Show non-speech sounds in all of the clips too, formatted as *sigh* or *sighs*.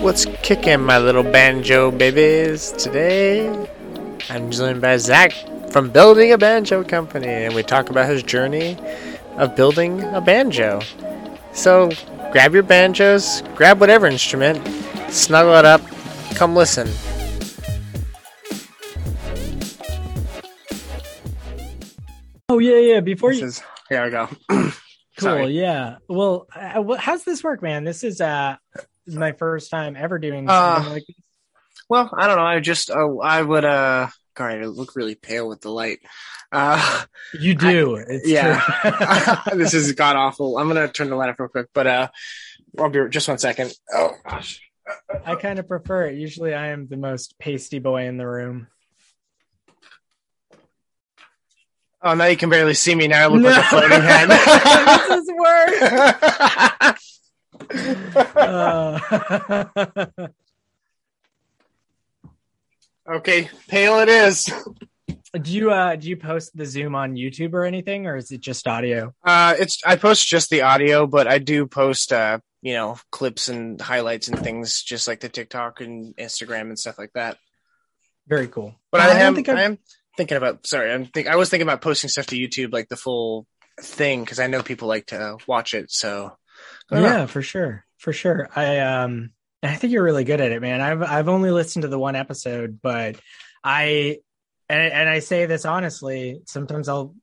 What's kicking, my little banjo babies? Today, I'm joined by Zach from Building a Banjo Company, and we talk about his journey of building a banjo. So, grab your banjos, grab whatever instrument, snuggle it up, come listen. Oh yeah, yeah. Before This you, is, here we go. *clears throat* cool. sorry. Yeah. Well, uh, how's this work, man? This is uh, my first time ever doing Uh, like this. Well, I don't know. I just, uh, I would, uh, God, I look really pale with the light. Uh, You do. it's yeah. *laughs* this is *laughs* god awful. I'm gonna turn the light up real quick, but uh, I'll be just one second. Oh gosh. I kind of prefer it. Usually, I am the most pasty boy in the room. Oh, now you can barely see me. Now I look like a No. *laughs* floating head. this is worse. Uh, *laughs* okay, pale it is. *laughs* do you uh do you post the Zoom on YouTube or anything, or is it just audio? Uh, it's I post just the audio, but I do post uh, you know, clips and highlights and things, just like the TikTok and Instagram and stuff like that. Very cool. But Uh, I, am think I am thinking about. Sorry, I'm think I was thinking about posting stuff to YouTube, like the full thing, because I know people like to watch it. So Yeah for sure. For sure. I um i think you're really good at it man. I've i've only listened to the one episode but i and, and i say this honestly sometimes i'll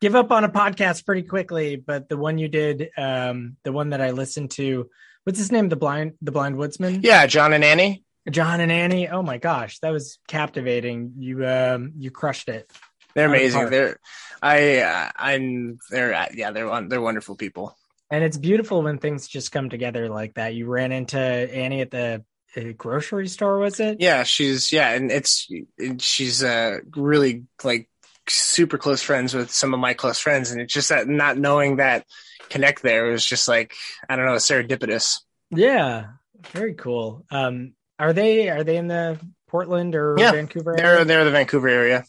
give up on a podcast pretty quickly but the one you did um the one that i listened to what's his name? The blind the blind woodsman? Yeah, John and Annie. john and annie. Oh my gosh that was captivating. You um you crushed it. They're amazing. park. They're I uh, I'm they're yeah they're they're wonderful people. And it's beautiful when things just come together like that you ran into annie at the uh, grocery store was it Yeah, she's yeah, and it's she's uh really like super close friends with some of my close friends, and it's just that not knowing that connect there was just like I don't know serendipitous. Yeah, very cool. Um, are they are they in the Portland or Yeah, Vancouver? They're they're the Vancouver area.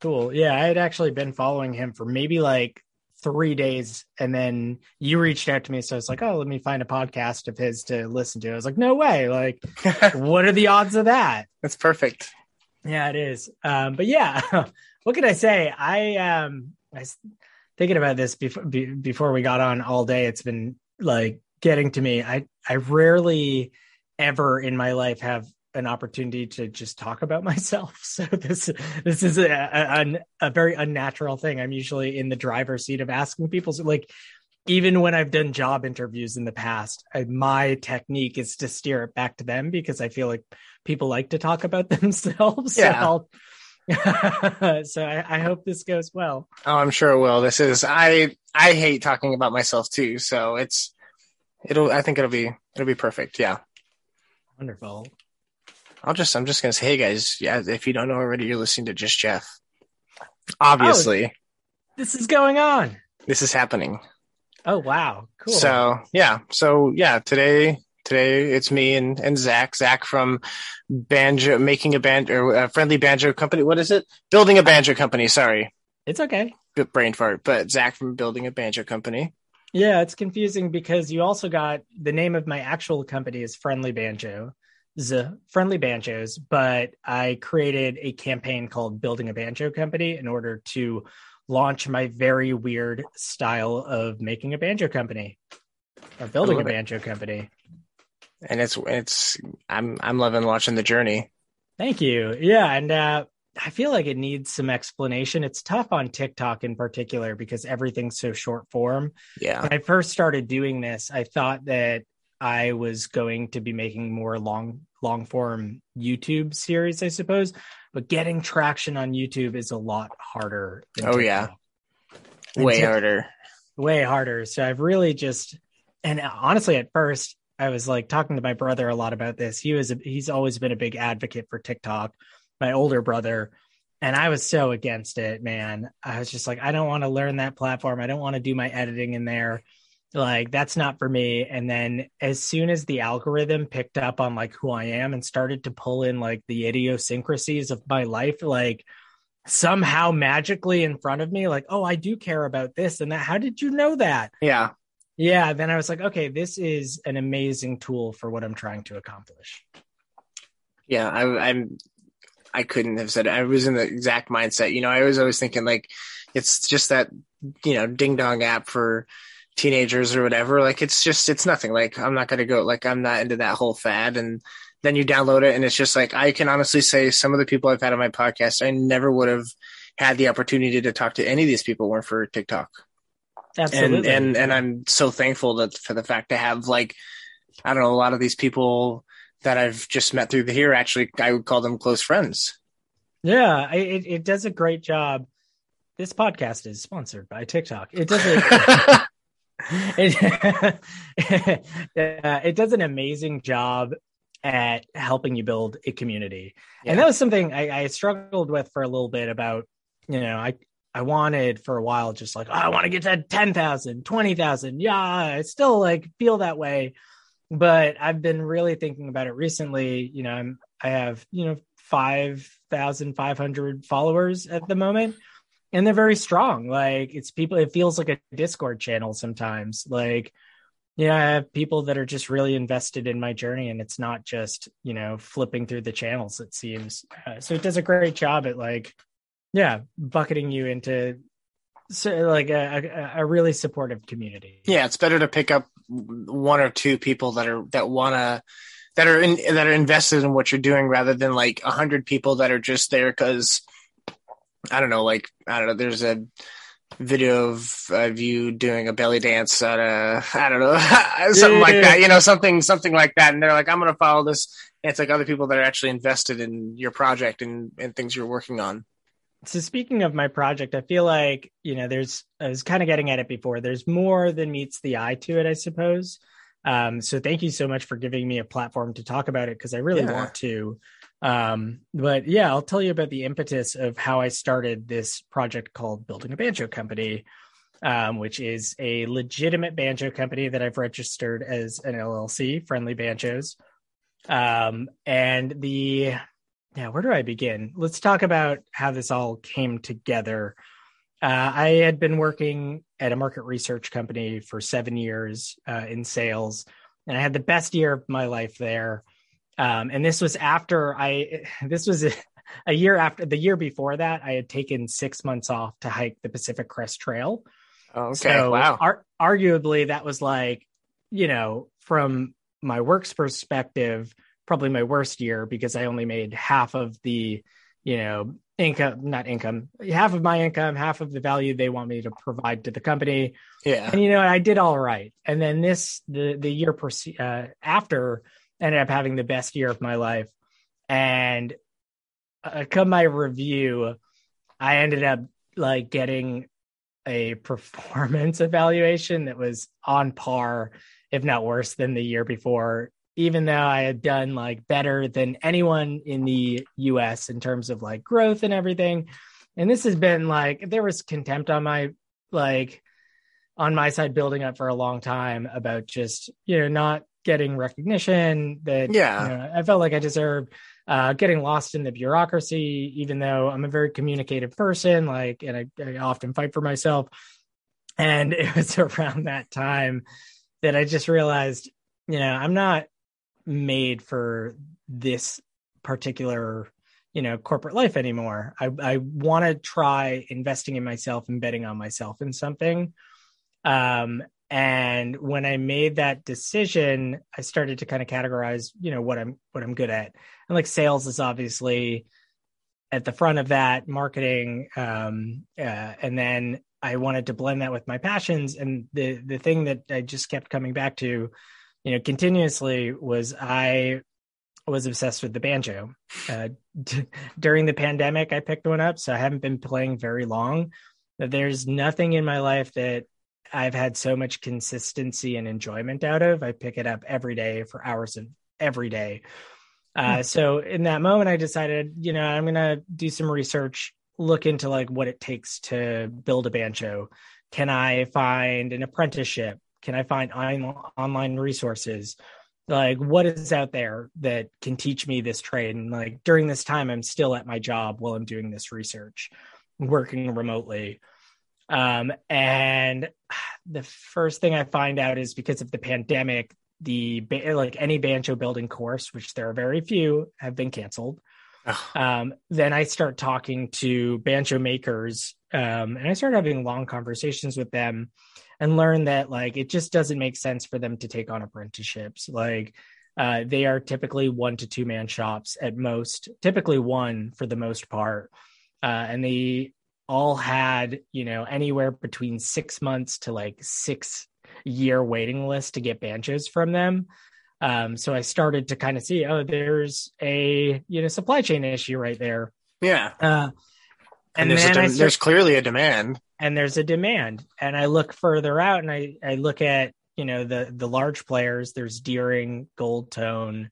cool. Yeah, I had actually been following him for maybe like three days, and then you reached out to me, so it's like, "Oh, let me find a podcast of his to listen to." I was like, "No way! Like, *laughs* what are the odds of that?" That's perfect. Yeah, it is. Um, but yeah, *laughs* what can I say? I um, I was thinking about this before be, before we got on all day. It's been like getting to me. I I rarely ever in my life have an opportunity to just talk about *laughs* myself. So this this is a, a, a very unnatural thing. I'm usually in the driver's seat of asking people. So like even when I've done job interviews in the past, I, my technique is to steer it back to them because I feel like people like to talk about *laughs* themselves. So Yeah. I'll- *laughs* so I, I hope this goes well. Oh, I'm sure it will. This is I I hate talking about myself too, so it's it'll I think it'll be it'll be perfect. Yeah. Wonderful. I'll just I'm just gonna say, hey guys, yeah, if you don't know already, you're listening to just Jeff. Obviously, oh, This is going on. this is happening. Oh wow, cool. So yeah, so yeah, today today it's me and and Zach. Zach from Banjo, making a band or a friendly banjo company. What is it? Building a banjo company. Sorry, it's okay. Bit brain fart. But Zach from building a banjo company. Yeah, it's confusing because you also got the name of my actual company is Friendly Banjo, Friendly Banjos, but I created a campaign called Building a Banjo Company in order to launch my very weird style of making a banjo company or building a love it. banjo company. And it's it's I'm I'm loving watching the journey. Thank you. Yeah, and uh I feel like it needs some explanation. It's tough on TikTok in particular because everything's so short form. Yeah. when I first started doing this, I thought that I was going to be making more long long form YouTube series, I suppose. But getting traction on YouTube is a lot harder. Oh, yeah. Way Tik- harder. way harder. So I've really just, and honestly, at first, I was like talking to my brother a lot about this. He was, a, he's always been a big advocate for TikTok, my older brother. And I was so against it, man. I was just like, I don't want to learn that platform. I don't want to do my editing in there. Like, that's not for me. And then as soon as the algorithm picked up on like who I am and started to pull in like the idiosyncrasies of my life, like, somehow magically in front of me like oh i do care about this and that how did you know that Yeah. yeah, then I was like, okay, this is an amazing tool for what I'm trying to accomplish. Yeah, I, I'm. I couldn't have said it. I was in the exact mindset. You know, I was always thinking like, it's just that you know ding dong app for teenagers or whatever. Like, it's just it's nothing. Like, I'm not gonna go. Like, I'm not into that whole fad. And then you download it, and it's just like I can honestly say some of the people I've had on my podcast, I never would have had the opportunity to talk to any of these people weren't for TikTok. Absolutely. And and and I'm so thankful that for the fact to have like I don't know a lot of these people that I've just met through the here actually I would call them close friends. Yeah, it it does a great job. This podcast is sponsored by TikTok. It does a *laughs* it, *laughs* it does an amazing job at helping you build a community. Yeah. And that was something I, I struggled with for a little bit about, you know, I I wanted for a while, just like, oh, I want to get to 10,000, 20,000. Yeah, I still like feel that way. But I've been really thinking about it recently. You know, I'm, I have, you know, 5,500 followers at the moment and they're very strong. Like it's people, it feels like a Discord channel sometimes. Like, yeah, I have people that are just really invested in my journey, and it's not just you know flipping through the channels. It seems uh, so. It does a great job at like yeah bucketing you into so like a, a, a really supportive community yeah it's better to pick up one or two people that are that want to that are in that are invested in what you're doing rather than like a hundred people that are just there because i don't know like i don't know there's a video of, of you doing a belly dance at a i don't know *laughs* something yeah. like that you know something something like that and they're like i'm gonna follow this and it's like other people that are actually invested in your project and and things you're working on so speaking of my project, I feel like, you know, there's, I was kind of getting at it before. There's more than meets the eye to it, I suppose. Um, so thank you so much for giving me a platform to talk about it because I really yeah. want to. Um, but yeah, I'll tell you about the impetus of how I started this project called Building a Banjo Company, um, which is a legitimate banjo company that I've registered as an LLC, Friendly Banjos. Um, and the yeah, where do I begin? Let's talk about how this all came together. Uh, I had been working at a market research company for seven years uh, in sales, and I had the best year of my life there. Um, and this was after I, *laughs* this was a, a, year after the year before that, I had taken six months off to hike the Pacific Crest Trail. Oh, okay. So wow. Ar- arguably, that was like, you know, from my work's perspective, probably my worst year because I only made half of the, you know, income, not income, half of my income, half of the value they want me to provide to the company. Yeah. And, you know, I did all right. And then this, the, the year uh, after ended up having the best year of my life. And uh, come my review, I ended up like getting a *laughs* performance evaluation that was on par, if not worse than the year before even though I had done like better than anyone in the US in terms of like growth and everything. And this has been like there was contempt on my like on my side building up for a long time about just, you know, not getting recognition that yeah. you know, I felt like I deserved uh, getting lost in the bureaucracy, even though I'm a very communicative person, like, and I, I often fight for myself. And *laughs* it was around that time that I just realized, you know, I'm not made for this particular you know corporate life anymore. I i want to try investing in myself and betting on myself in something. Um and when i made that decision i started to kind of categorize you know what i'm what i'm good at and like sales is obviously at the front of that marketing um uh, and then i wanted to blend that with my passions and the the thing that i just kept coming back to you know, continuously was I was obsessed with the banjo. Uh, d- during the pandemic, I picked one up, so I haven't been playing very long. There's nothing in my life that I've had so much consistency and enjoyment out of. I pick it up every day for hours of every day. Uh, hmm. so in that moment, I decided, you know, I'm gonna do some research, look into like what it takes to build a banjo. Can I find an apprenticeship? Can I find online resources? Like, what is out there that can teach me this trade? And like during this time, I'm still at my job while I'm doing this research, working remotely. Um, and *sighs* the first thing I find out is because of the pandemic, the like any banjo building course, which there are very few, have been canceled. Um, then I start talking to banjo makers, um, and I start having long conversations with them, and learn that like it just doesn't make sense for them to take on apprenticeships. Like uh, they are typically one to two man shops at most, typically one for the most part, uh, and they all had you know anywhere between six months to like six year waiting list to get banjos from them. Um, so i started to kind of see oh there's a you know supply chain issue right there. Yeah. Uh, and, and there's, start, there's clearly a demand. And there's a demand. And i look further out and i i look at you know the the large players. There's deering gold tone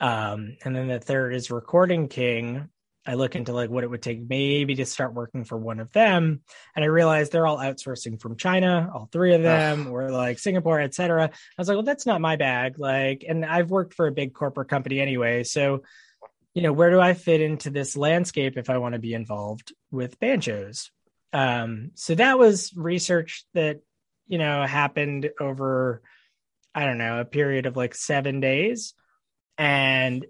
um, and then the third is recording king I look into like what it would take maybe to start working for one of them, and I realized they're all outsourcing from China, all three of them, Ugh. or like Singapore, etc. I was like, well, that's not my bag. Like, and I've worked for a big corporate company anyway, so you know, where do I fit into this landscape if I want to be involved with banjos? Um, so that was research that you know happened over, I don't know, a period of like seven days, and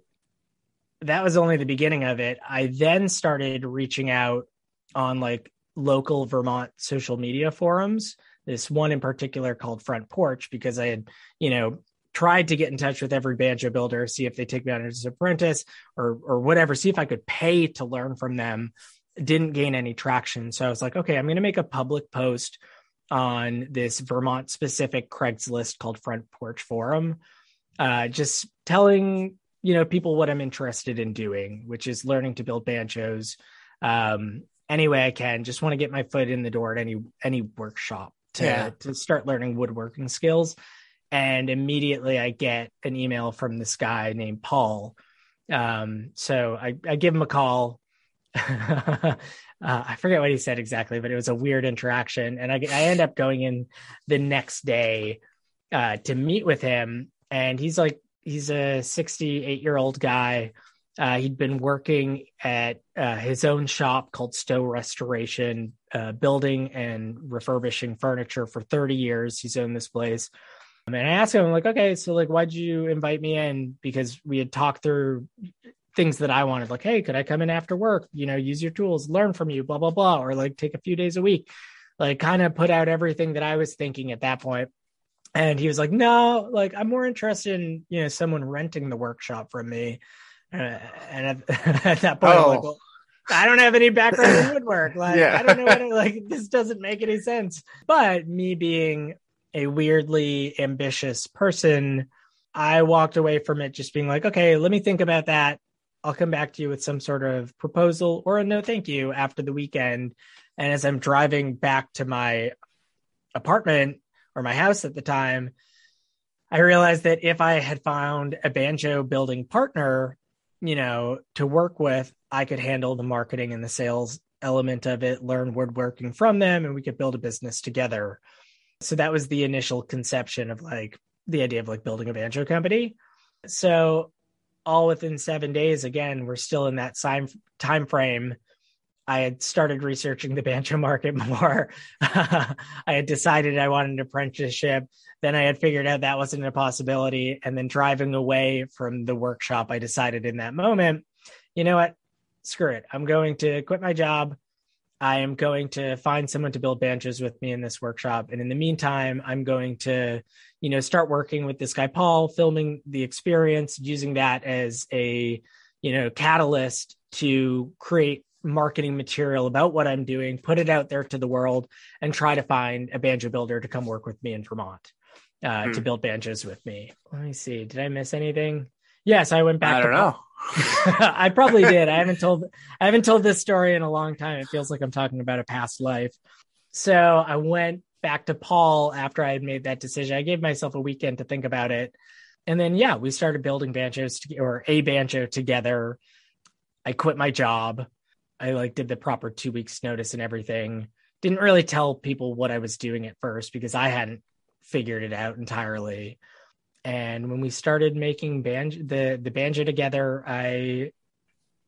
that was only the beginning of it. I then started reaching out on like local Vermont social media forums. This one in particular called Front Porch because I had, you know, tried to get in touch with every banjo builder, see if they take me on as an apprentice or or whatever, see if I could pay to learn from them. Didn't gain any traction. So I was like, okay, I'm going to make a public post on this Vermont specific Craigslist called Front Porch Forum. Uh, just telling you know people what i'm interested in doing which is learning to build banjos um any way i can just want to get my foot in the door at any any workshop to yeah. to start learning woodworking skills and immediately i get an email from this guy named paul um so i i give him a call *laughs* uh, I forget what he said exactly, but it was a weird interaction. And I, I end up going in the next day uh, to meet with him. And he's like he's a 68 year old guy. Uh, he'd been working at uh, his own shop called Stowe Restoration, uh, building and refurbishing furniture for 30 years. He's owned this place. Um, and I asked him, I'm like, okay, so like, why'd you invite me in? Because we had talked through things that I wanted, like, hey, could I come in after work? You know, use your tools, learn from you, blah blah blah, or like take a few days a week. Like, kind of put out everything that I was thinking at that point and he was like no like i'm more interested in you know someone renting the workshop from me. Uh, and at, *laughs* at, that point oh. like, well, i don't have any background in woodwork. *laughs* Like yeah. i don't know what it, like this doesn't make any sense. But me being a weirdly ambitious person i walked away from it just being like okay let me think about that. I'll come back to you with some sort of proposal or a no thank you after the weekend. And as i'm driving back to my apartment or my house at the time, I realized that if I had found a banjo building partner, you know, to work with, I could handle the marketing and the sales element of it, learn woodworking from them, and we could build a business together. So that was the initial conception of like the idea of like building a banjo company. So all within seven days, again, we're still in that time time frame I had started researching the banjo market *laughs* more. I had decided I wanted an apprenticeship. Then I had figured out that wasn't a possibility. And then driving away from the workshop, I decided in that moment, you know what? Screw it. I'm going to quit my job. I am going to find someone to build banjos with me in this workshop. And in the meantime, I'm going to, you know, start working with this guy, Paul, filming the experience, using that as a, you know, catalyst to create marketing material about what I'm doing, put it out there to the world, and try to find a banjo builder to come work with me in Vermont uh, hmm. to build banjos with me. Let me see. Did I miss anything? Yes, I went back. I don't know. *laughs* I probably did. I *laughs* haven't told I haven't told this story in a long time. It feels like I'm talking about a past life. So I went back to Paul after I had made that decision. I gave myself a weekend to think about it. And then yeah, we started building banjos to, or a banjo together. I quit my job. I like did the proper two weeks notice and everything. Didn't really tell people what I was doing at first because I hadn't figured it out entirely. And when we started making banjo the the banjo together, I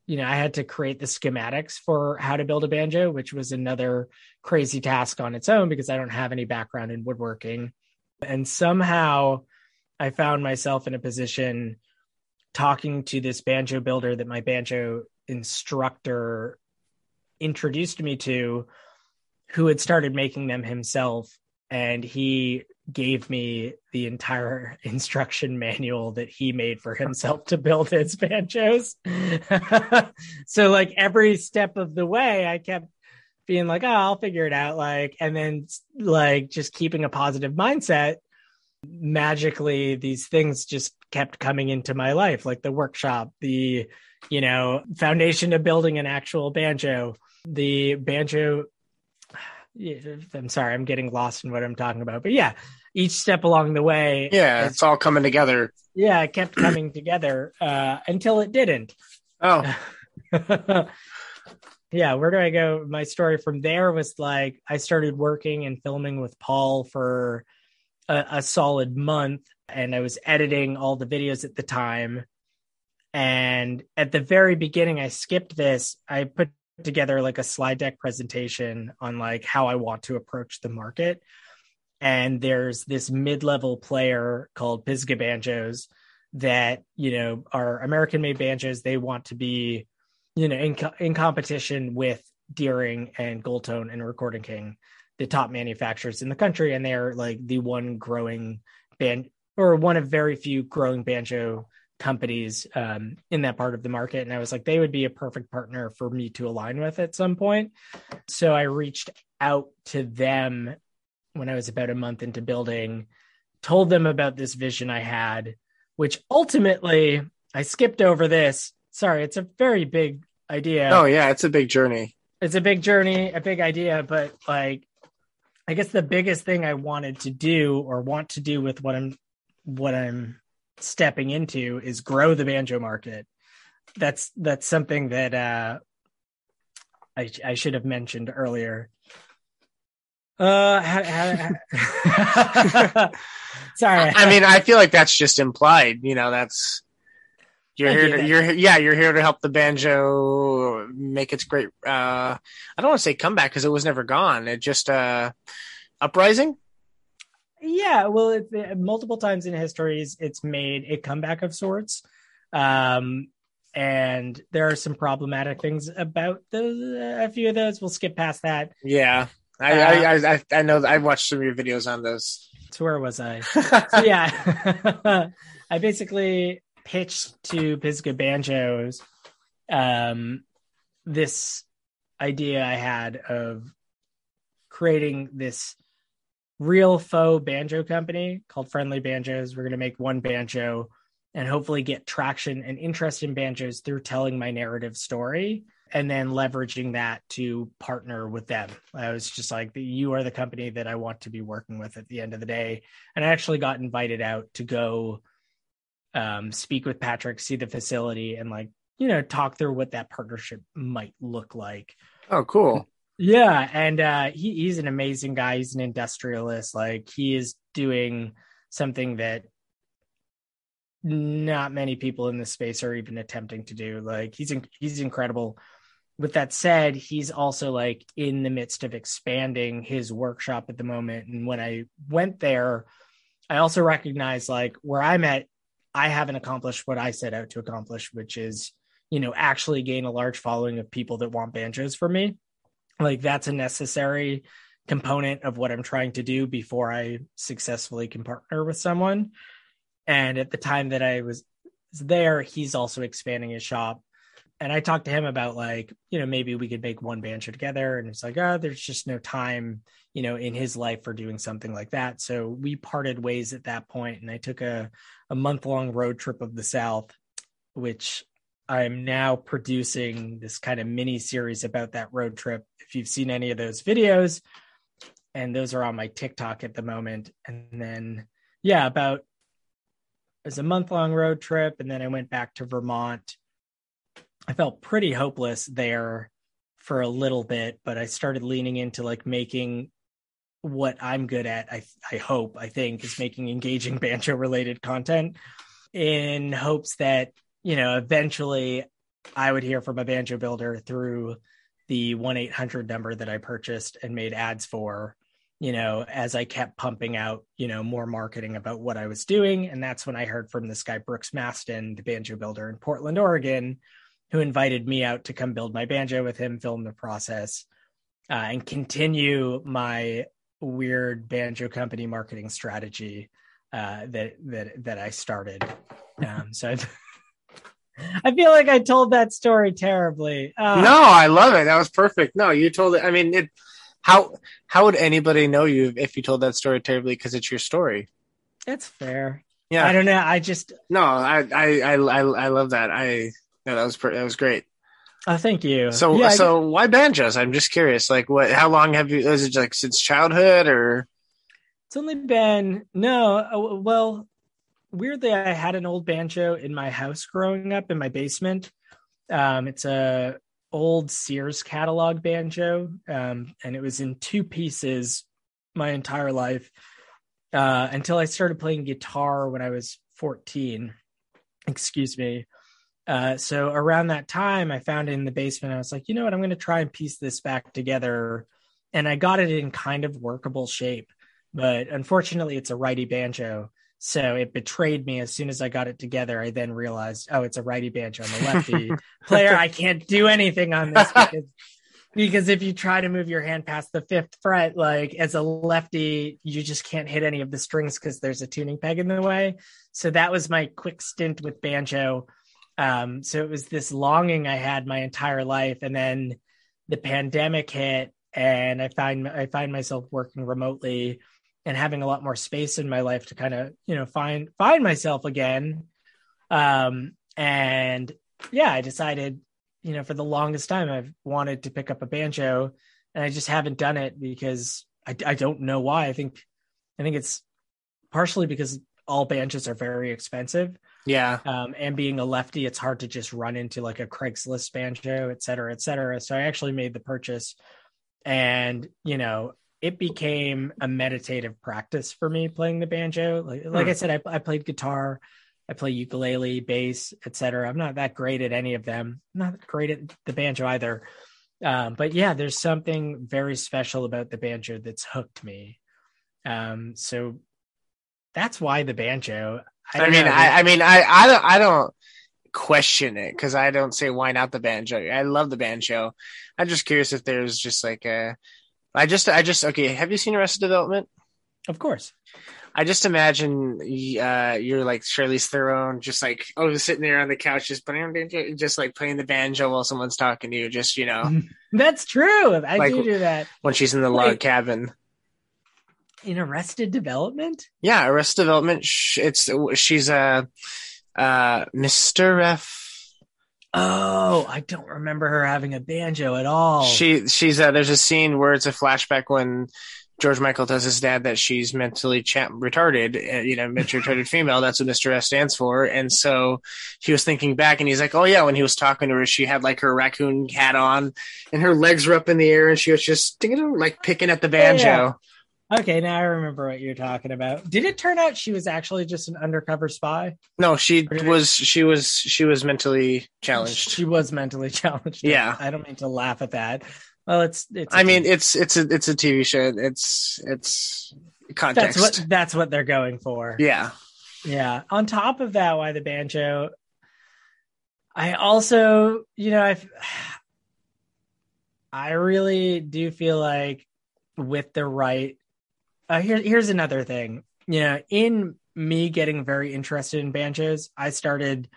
you know, I had to create the schematics for how to build a banjo, which was another crazy task on its own because I don't have any background in woodworking. And somehow I found myself in a position talking to this banjo builder that my banjo instructor introduced me to, who had started making them himself. And he gave me the entire *laughs* instruction manual that he made for himself to build his banjos. *laughs* so like every step of the way, I kept being like, oh, I'll figure it out. Like, and then like just keeping a positive mindset. Magically, these things just kept coming into my life, like the workshop, the, you know, foundation of building an actual banjo, the banjo *sighs* I'm sorry, I'm getting lost in what I'm talking about. But yeah, each step along the way. Yeah, it's all coming together. Yeah, it kept coming *clears throat* together uh, until it didn't. Oh. *laughs* yeah, where do I go? My story from there was like I started working and filming with Paul for a, a solid month, and I was editing all the videos at the time. And at the very beginning, I skipped this. I put together like a slide deck presentation on like how I want to approach the market. And there's this mid-level player called Pisgah Banjos that, you know, are American made banjos. They want to be, you know, in, co- in competition with Deering and Goldtone and Recording King, the top manufacturers in the country. And they're like the one growing band or one of very few growing banjo companies um, in that part of the market. And I was like, they would be a perfect partner for me to align with at some point. So I reached out to them when I was about a month into building, told them about this vision I had, which ultimately I skipped over this. Sorry, it's a very big idea. Oh, yeah, it's a big journey. It's a big journey, a big idea, but like, I guess the biggest thing I wanted to do or want to do with what I'm what I'm stepping into is grow the banjo market. That's that's something that uh, I I should have mentioned earlier. Uh, *laughs* *laughs* sorry. I mean, I feel like that's just implied. You know, that's you're Thank here. To, you. are yeah, you're here to help the banjo make its great. Uh, I don't want to say comeback because it was never gone. It just uh, uprising. Yeah, well, it, it, multiple times in histories, it's made a comeback of sorts. Um, and there are some problematic things about those. A few of those, we'll skip past that. Yeah, I, uh, I, I, I, know. I watched some of your videos on those. So where was I? so *laughs* yeah, *laughs* I basically pitched to Pisgah Banjos um, this idea I had of creating this real faux banjo company called Friendly Banjos. We're going to make one banjo and hopefully get traction and interest in banjos through telling my narrative story and then leveraging that to partner with them. I was just like, you are the company that I want to be working with at the end of the day. And I actually got invited out to go um, speak with Patrick, see the facility, and like, you know, talk through what that partnership might look like. Oh, cool. Yeah, and uh, he, he's an amazing guy. He's an industrialist. Like he is doing something that not many people in this space are even attempting to do. Like he's in, he's incredible. With that said, he's also like in the midst of expanding his workshop at the moment. And when I went there, I also recognized like where I'm at, I haven't accomplished what I set out to accomplish, which is you know actually gain a large following of people that want banjos for me like that's a necessary component of what I'm trying to do before I successfully can partner with someone. And at the time that I was there, he's also expanding his shop. And I talked to him about like, you know, maybe we could make one banjo together. And it's like, oh, there's just no time, you know, in his life for doing something like that. So we parted ways at that point, and I took a, a month long road trip of the South, which I'm now producing this kind of mini series about that road trip. If you've seen any of those videos, and those are on my TikTok at the moment. And then, yeah, about it was a month long road trip, and then I went back to Vermont. I felt pretty hopeless there for a little bit, but I started leaning into like making what I'm good at. I I hope I think is making engaging *laughs* banjo related content in hopes that you know, eventually I would hear from a banjo builder through the 1 800 number that I purchased and made ads for, you know, as I kept pumping out, you know, more marketing about what I was doing. And that's when I heard from this guy, Brooks Masten, the banjo builder in Portland, Oregon, who invited me out to come build my banjo with him, film the process, uh, and continue my weird banjo company marketing strategy uh, that that that I started. Um, so I've, *laughs* I feel like I told that story terribly. Uh, no, I love it. That was perfect. No, you told it. I mean, it. How how would anybody know you if you told that story terribly? Because it's your story. That's fair. Yeah, I don't know. I just no. I I I I, I love that. I no, that was pretty, that was great. Oh, thank you. So Yeah, so why banjos? I'm just curious. Like, what? How long have you? Is it like since childhood or? It's only been no. uh, Well, weirdly, I had an old banjo in my house growing up in my basement. Um, it's a old Sears catalog banjo, um, and it was in two pieces my entire life uh, until I started playing guitar when I was 14. Excuse me. Uh, so around that time, I found it in the basement. I was like, you know what? I'm going to try and piece this back together. And I got it in kind of workable shape. But unfortunately, it's a righty banjo. So it betrayed me as soon as I got it together. I then realized, oh, it's a righty banjo. I'm a lefty *laughs* player. I can't do anything on this *laughs* because, because if you try to move your hand past the fifth fret, like as a lefty, you just can't hit any of the strings because there's a tuning peg in the way. So that was my quick stint with banjo. Um, so it was this longing I had my entire life, and then the pandemic hit, and I find I find myself working remotely and having a lot more space in my life to kind of you know find find myself again. Um, and yeah, I decided you know for the longest time I've wanted to pick up a banjo, and I just haven't done it because I, I don't know why. I think I think it's partially because all banjos are very expensive Yeah. um, and being a lefty, it's hard to just run into like a Craigslist banjo, et cetera, et cetera. So I actually made the purchase, and you know, it became a meditative practice for me playing the banjo. Like, like I said, I, I played guitar, I play ukulele, bass, et cetera. I'm not that great at any of them. I'm not great at the banjo either. Um, but yeah, there's something very special about the banjo that's hooked me. Um, so that's why the banjo. I, don't mean. I, I mean, I, I don't, I don't question it because I don't say why not the banjo. I love the banjo. I'm just curious if there's just like a. I just, I just, okay. Have you seen Arrested Development? of course. I just imagine uh, you're like Charlize Theron, just like oh, sitting there on the couch, just playing, just like playing the banjo while someone's talking to you. Just you know, *laughs* That's true. I Like- do do that when she's in the log Wait. cabin. In Arrested Development. Yeah, Arrested Development. It's she's a uh, Mr. F. Oh, I don't remember her having a banjo at all. She she's uh, there's a scene where it's a flashback when George Michael tells his dad that she's mentally cha- retarded, uh, you know, mentally retarded female. That's what Mr. F stands for. And so he was thinking back, and he's like, "Oh yeah," when he was talking to her, she had like her raccoon hat on, and her legs were up in the air, and she was just like picking at the banjo. Okay, now I remember what you're talking about. Did it turn out she was actually just an undercover spy? No, she was she was she was mentally challenged. She was mentally *laughs* challenged. Yeah. I don't mean to laugh at that. Well, it's it's. I mean, it's it's a it's a TV show. It's it's context. that's what that's what they're going for. yeah. Yeah. On top of that, why the banjo? I also, you know, I *sighs* I really do feel like with the right. Uh, here, here's another thing. You know, in me getting very interested in banjos, I started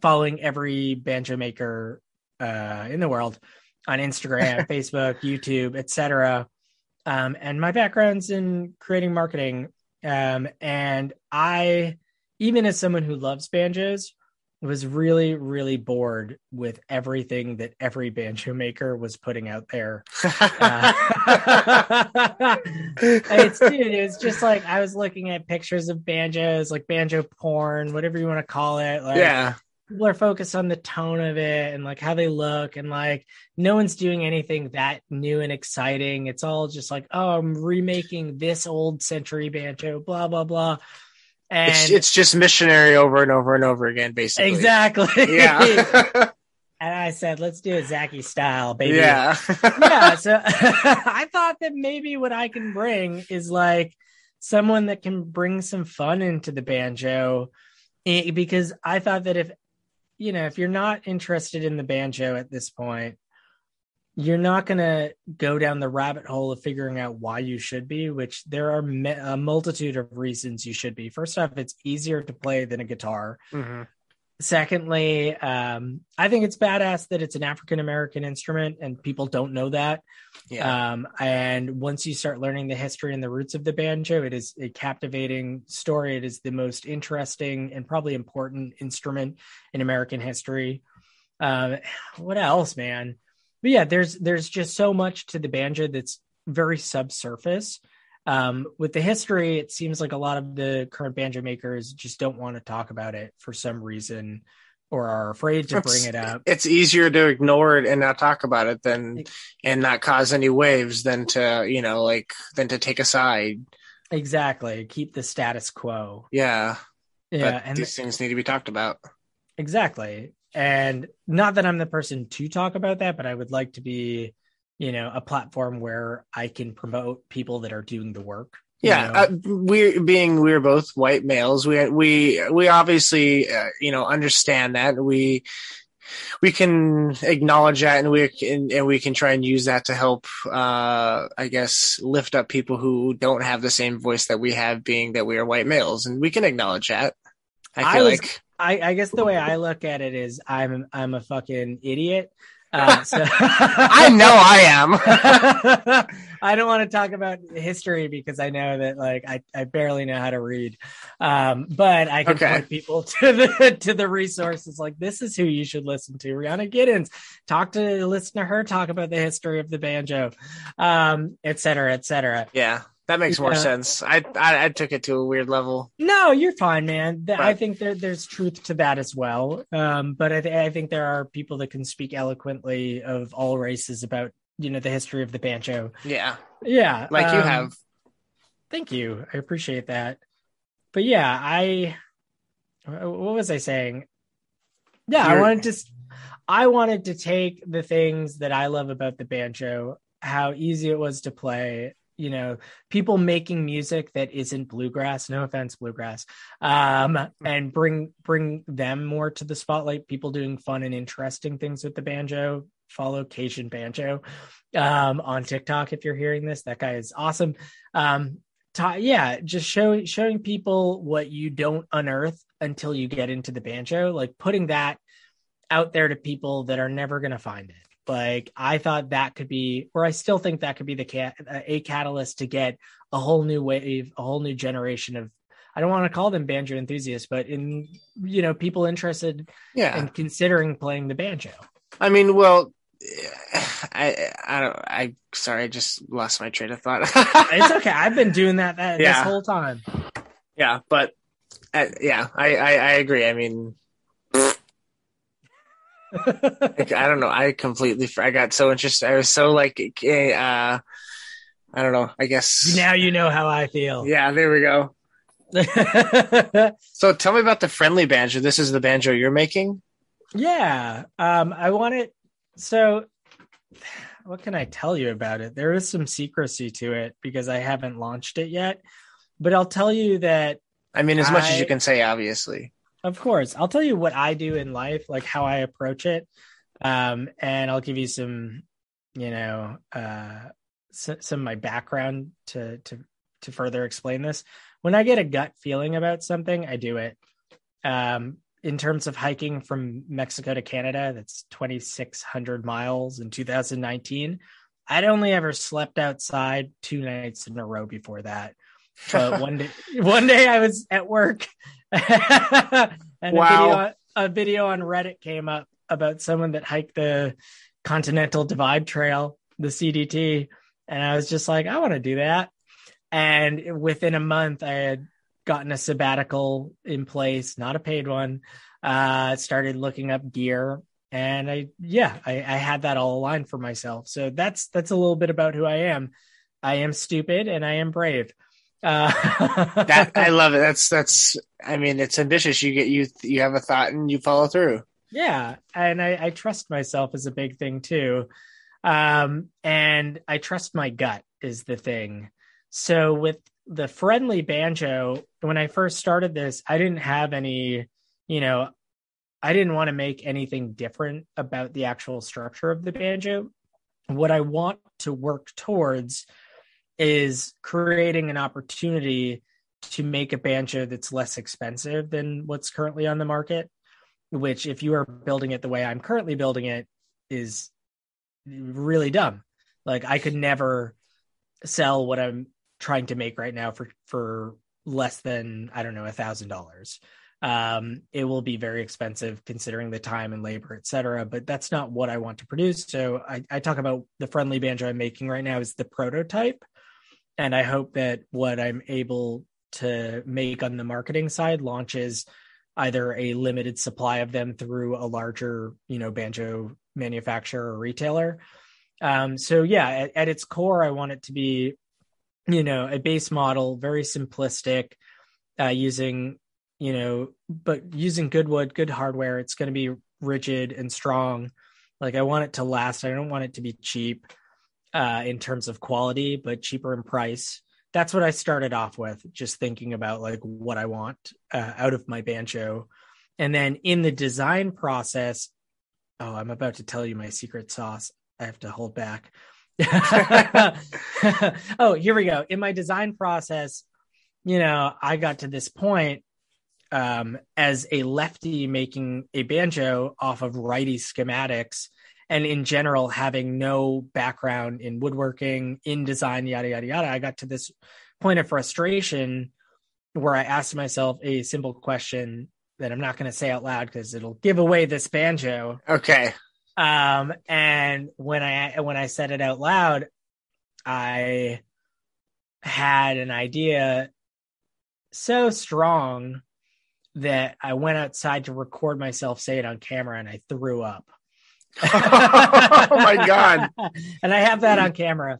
following every banjo maker uh, in the world on Instagram, *laughs* Facebook, YouTube, etc. Um, and my background's in creating marketing. Um, and I, even as someone who loves banjos, was really, really bored with everything that every banjo maker was putting out there. Uh, *laughs* it's dude, it's just like I was looking at pictures of banjos, like banjo porn, whatever you want to call it. Like, yeah. people are focused on the tone of it and like how they look and like no one's doing anything that new and exciting it's all just like oh i'm remaking this old century banjo blah blah blah and It's it's just missionary over and over and over again, basically. exactly Yeah. *laughs* *laughs* and I said, let's do a Zachy style, baby. Yeah. *laughs* yeah. So I thought that maybe what I can bring is like someone that can bring some fun into the banjo eh, because I thought that if, you know, if you're not interested in the banjo at this point, you're not going to go down the rabbit hole of figuring out why you should be, which there are me- a multitude of reasons you should be. First off, it's easier to play than a guitar. Mhm. Secondly, um, I think it's badass that it's an African American instrument and people don't know that. Yeah. Um, and once you start learning the history and the roots of the banjo, it is a captivating story. It is the most interesting and probably important instrument in American history. Um, what else, man? But yeah, there's there's just so much to the banjo that's very subsurface. Um, with the history, it seems like a lot of the current banjo makers just don't want to talk about it for some reason or are afraid to bring it up. It's easier to ignore it and not talk about it than and not cause any waves than to, you know, like than to take a side. Exactly. Keep the status quo. Yeah. Yeah. but And these things need to be talked about. exactly. And not that I'm the person to talk about that, but I would like to be, you know, a platform where I can promote people that are doing the work. Yeah, uh, we being we're both white males. We we we obviously uh, you know understand that we we can acknowledge that and we can and we can try and use that to help uh I guess lift up people who don't have the same voice that we have being that we are white males and we can acknowledge that. I I feel was- like I, I guess the way I look at it is I'm I'm a fucking idiot. *laughs* Uh, so *laughs* I know I am. *laughs* I don't want to talk about history because I know that like I, I barely know how to read. Um, but I can Okay. point people to the to the resources like this is who you should listen to. Rhiannon Giddens. Talk to listen to her talk about the history of the banjo, um, et cetera, et cetera. yeah, that makes more Yeah. sense. I, I I took it to a weird level. No, you're fine, man. I think there, there's truth to that as well. Um, but I, th- I think there are people that can speak eloquently of all races about you know the history of the banjo. Yeah, Yeah, like you um, have. Thank you. I appreciate that. But yeah, I what was I saying? Yeah, I You're- wanted to I wanted to take the things that I love about the banjo, how easy it was to play, you know, people making music that isn't bluegrass, no offense bluegrass. Um and bring bring them more to the spotlight, people doing fun and interesting things with the banjo. Follow Cajun Banjo um on TikTok if you're hearing this. That guy is awesome um ta- yeah just showing showing people what you don't unearth until you get into the banjo like putting that out there to people that are never going to find it like i thought that could be or i still think that could be the cat a catalyst to get a whole new wave a whole new generation of i don't want to call them banjo enthusiasts but in you know people interested Yeah, in considering playing the banjo I mean, well, *sighs* I I don't. I sorry, I just lost my train of thought. *laughs* it's okay i've been doing that, that this whole time yeah, but uh, yeah, I, I I agree. I mean, like, I don't know. I completely. I got so interested. I was so like, eh, uh, I don't know. I guess. now you know how i feel *laughs* Yeah, there we go. So tell me about the friendly banjo. This is the banjo you're making. yeah. Um, I want it. So, what can I tell you about it? There is some secrecy to it because I haven't launched it yet. But I'll tell you that, I mean, as much as you can say, obviously. Of course, I'll tell you what I do in life, like how I approach it. Um, and I'll give you some, you know, uh, s- some of my background to to to further explain this. When I get a gut feeling about something, I do it. Um, in terms of hiking from Mexico to Canada, that's 2,600 miles in 2019. I'd only ever slept outside two nights in a row before that. But *laughs* one day, one day I was at work, *laughs* and a video a video on Reddit came up about someone that hiked the Continental Divide Trail, the CDT, and I was just like, I want to do that. And within a month, I had gotten a sabbatical in place, not a paid one. Uh, started looking up gear, and I, yeah, I, I had that all aligned for myself. So that's that's a little bit about who I am. I am stupid and I am brave. Uh, *laughs* That I love it. That's that's. I mean, it's ambitious. You get you you have a thought and you follow through. Yeah, and I, I trust myself is a big thing too, um, and I trust my gut is the thing. So with the friendly banjo, when I first started this, I didn't have any, you know, I didn't want to make anything different about the actual structure of the banjo. What I want to work towards is creating an opportunity to make a banjo that's less expensive than what's currently on the market, which, if you are building it the way I'm currently building it, is really dumb. Like, I could never sell what I'm trying to make right now for for less than I don't know a thousand dollars. Um, it will be very expensive considering the time and labor, etc. But that's not what I want to produce. So I, I talk about the friendly banjo I'm making right now is the prototype, and I hope that what I'm able to make on the marketing side launches either a limited supply of them through a larger, you know, banjo manufacturer or retailer. Um, so yeah, at, at its core, I want it to be you know a base model very simplistic uh, using you know but using good wood good hardware. It's going to be rigid and strong. Like i want it to last. I don't want it to be cheap uh, in terms of quality but cheaper in price. That's what i started off with just thinking about like what i want uh, out of my banjo. And then in the design process oh i'm about to tell you my secret sauce. I have to hold back. *laughs* Oh, here we go. In my design process, you know, I got to this point um, as a lefty making a banjo off of righty schematics and in general having no background in woodworking, in design, yada, yada, yada. I got to this point of frustration where I asked myself a simple question that I'm not going to say out loud because it'll give away this banjo. Okay. Um, and when I when I said it out loud, I had an idea so strong that I went outside to record myself say it on camera and I threw up. Oh my god. *laughs* and I have that on camera.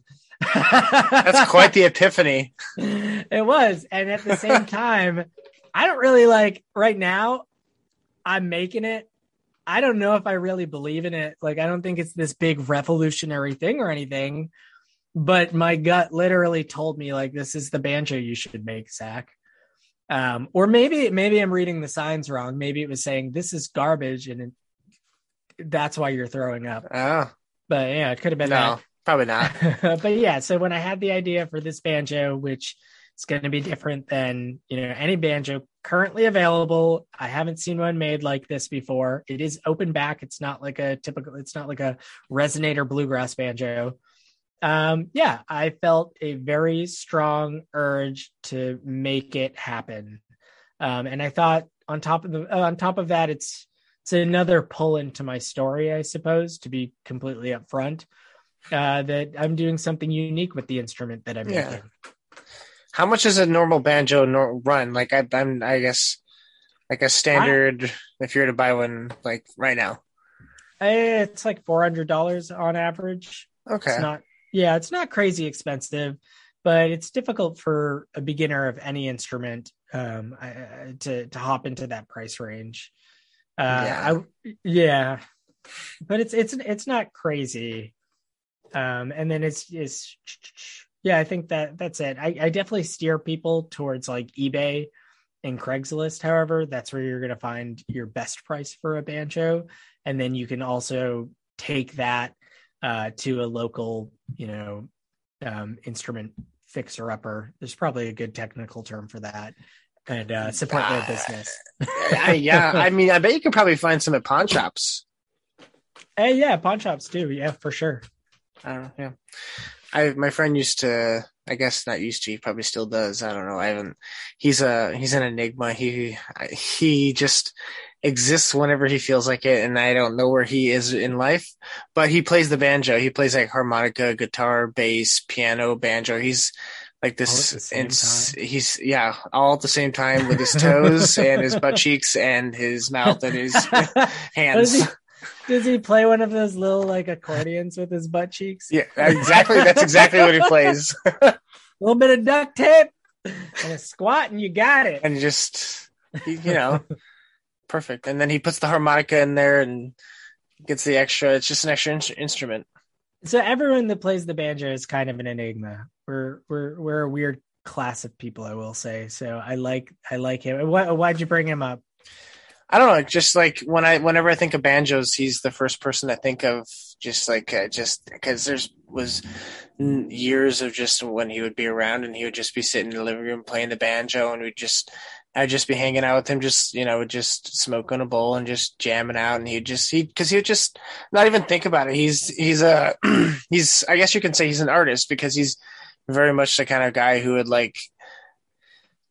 That's quite the epiphany. *laughs* It was. And at the same time, I don't really like right now, I'm making it I don't know if I really believe in it. Like, I don't think it's this big revolutionary thing or anything, but my gut literally told me like this is the banjo you should make, Zach. Um, or maybe maybe I'm reading the signs wrong. Maybe it was saying this is garbage and that's why you're throwing up. Oh, but yeah, it could have been no, that. probably not. *laughs* but yeah, so when I had the idea for this banjo, which is going to be different than you know any banjo currently available. I haven't seen one made like this before. It is open back. It's not like a typical, it's not like a resonator bluegrass banjo. Um, yeah, I felt a very strong urge to make it happen. Um, and I thought on top of the, uh, on top of that, it's, it's another pull into my story, I suppose, to be completely upfront, uh, that I'm doing something unique with the instrument that I'm yeah. making. How much is a normal banjo nor- run? Like I, am I guess, like a standard. I, if you're to buy one, like right now, it's like four hundred dollars on average. Okay, it's not. Yeah, it's not crazy expensive, but it's difficult for a beginner of any instrument um, to to hop into that price range. Uh, yeah. I, yeah, but it's it's it's not crazy. Um, and then it's it's yeah, I think that that's it. I, I definitely steer people towards like eBay and Craigslist. However, that's where you're going to find your best price for a banjo, and then you can also take that uh, to a local, you know, um, instrument fixer upper. There's probably a good technical term for that, and uh, support their business. yeah, I mean, I bet you could probably find some at pawn shops. Hey, yeah, pawn shops too. Yeah, for sure. I don't know. yeah. I my friend used to I guess not used to he probably still does I don't know I haven't he's a he's an enigma he he just exists whenever he feels like it and I don't know where he is in life but he plays the banjo he plays like harmonica guitar bass piano banjo he's like this and he's yeah all at the same time with his toes *laughs* and his butt cheeks and his mouth and his *laughs* hands does he play one of those little like accordions with his butt cheeks? Yeah, exactly. That's exactly what he plays. a *laughs* little bit of duct tape and a squat, and you got it. And just you know, perfect. And then he puts the harmonica in there and gets the extra. It's just an extra in- instrument. So everyone that plays the banjo is kind of an enigma. We're we're we're a weird class of people, I will say. So I like I like him. Why, why'd you bring him up? I don't know. Just like when I, whenever I think of banjos, he's the first person I think of. Just like, uh, just because there's was years of just when he would be around and he would just be sitting in the living room playing the banjo, and we'd just, I'd just be hanging out with him, just you know, just smoking a bowl and just jamming out, and he'd just he because he would just not even think about it. He's he's a *clears throat* he's I guess you can say he's an artist because he's very much the kind of guy who would like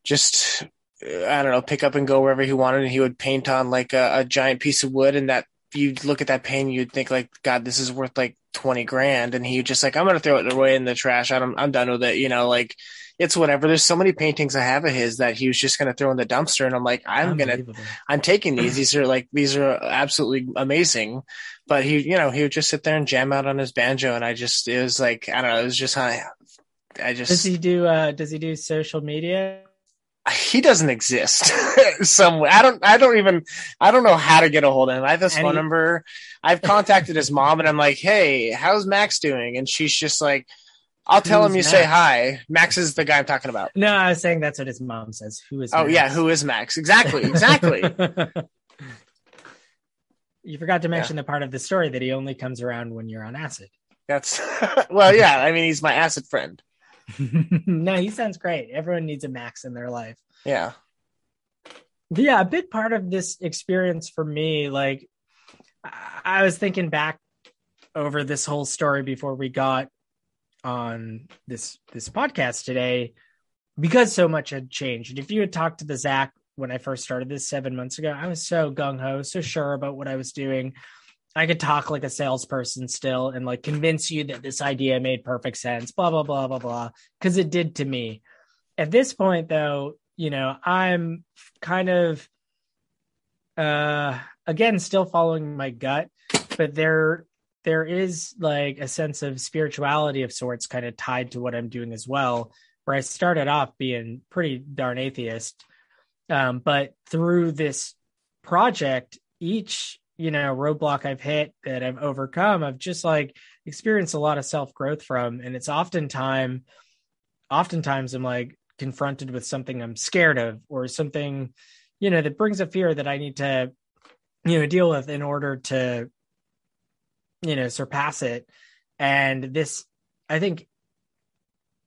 just I don't know, pick up and go wherever he wanted. And he would paint on like a, a giant piece of wood, and that you'd look at that painting, you'd think like, God, this is worth like twenty grand, and he'd just like, I'm gonna throw it away in the trash. I'm I'm done with it. You know, like it's whatever. There's so many paintings I have of his that he was just gonna throw in the dumpster, and I'm like, I'm gonna, I'm taking these. These are like these are absolutely amazing. But he, you know, he would just sit there and jam out on his banjo, and I just it was like I don't know, it was just I, I just does he do uh does he do social media? he doesn't exist *laughs* somewhere. I don't, I don't even, I don't know how to get a hold of him. I have his phone number. I've contacted his mom and I'm like, Hey, how's Max doing? And she's just like, I'll tell him you Max? say hi. Max is the guy I'm talking about. No, I was saying that's what his mom says. Who is, oh Max? yeah. Who is Max? Exactly. Exactly. *laughs* you forgot to mention yeah. the part of the story that he only comes around when you're on acid. That's *laughs* well, yeah. I mean, he's my acid friend. *laughs* no, he sounds great. Everyone needs a Max in their life. Yeah. Yeah, a big part of this experience for me, like I was thinking back over this whole story before we got on this this podcast today, because so much had changed. If you had talked to the Zach when I first started this seven months ago, I was so gung ho, so sure about what I was doing. I could talk like a salesperson still and like convince you that this idea made perfect sense, blah, blah, blah, blah, blah, because it did to me. At this point, though, you know, I'm kind of, uh, again, still following my gut, but there, there is like a sense of spirituality of sorts kind of tied to what I'm doing as well, where I started off being pretty darn atheist. Um, but through this project, each you know roadblock I've hit that I've overcome, I've just like experienced a lot of self growth from, and it's oftentimes, oftentimes I'm like confronted with something I'm scared of or something, you know, that brings a fear that I need to, you know, deal with in order to, you know, surpass it. And this, I think,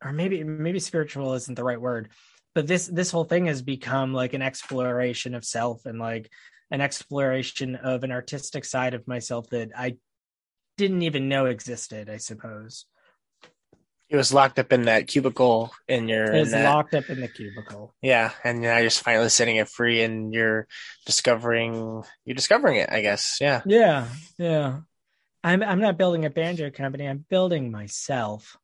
or maybe maybe spiritual isn't the right word, but this this whole thing has become like an exploration of self and like an exploration of an artistic side of myself that I didn't even know existed, I suppose. It was locked up in that cubicle in your. It was that, locked up in the cubicle. Yeah, and now you're just finally setting it free, and you're discovering you're discovering it. I guess. Yeah. Yeah, yeah. I'm I'm not building a banjo company. I'm building myself.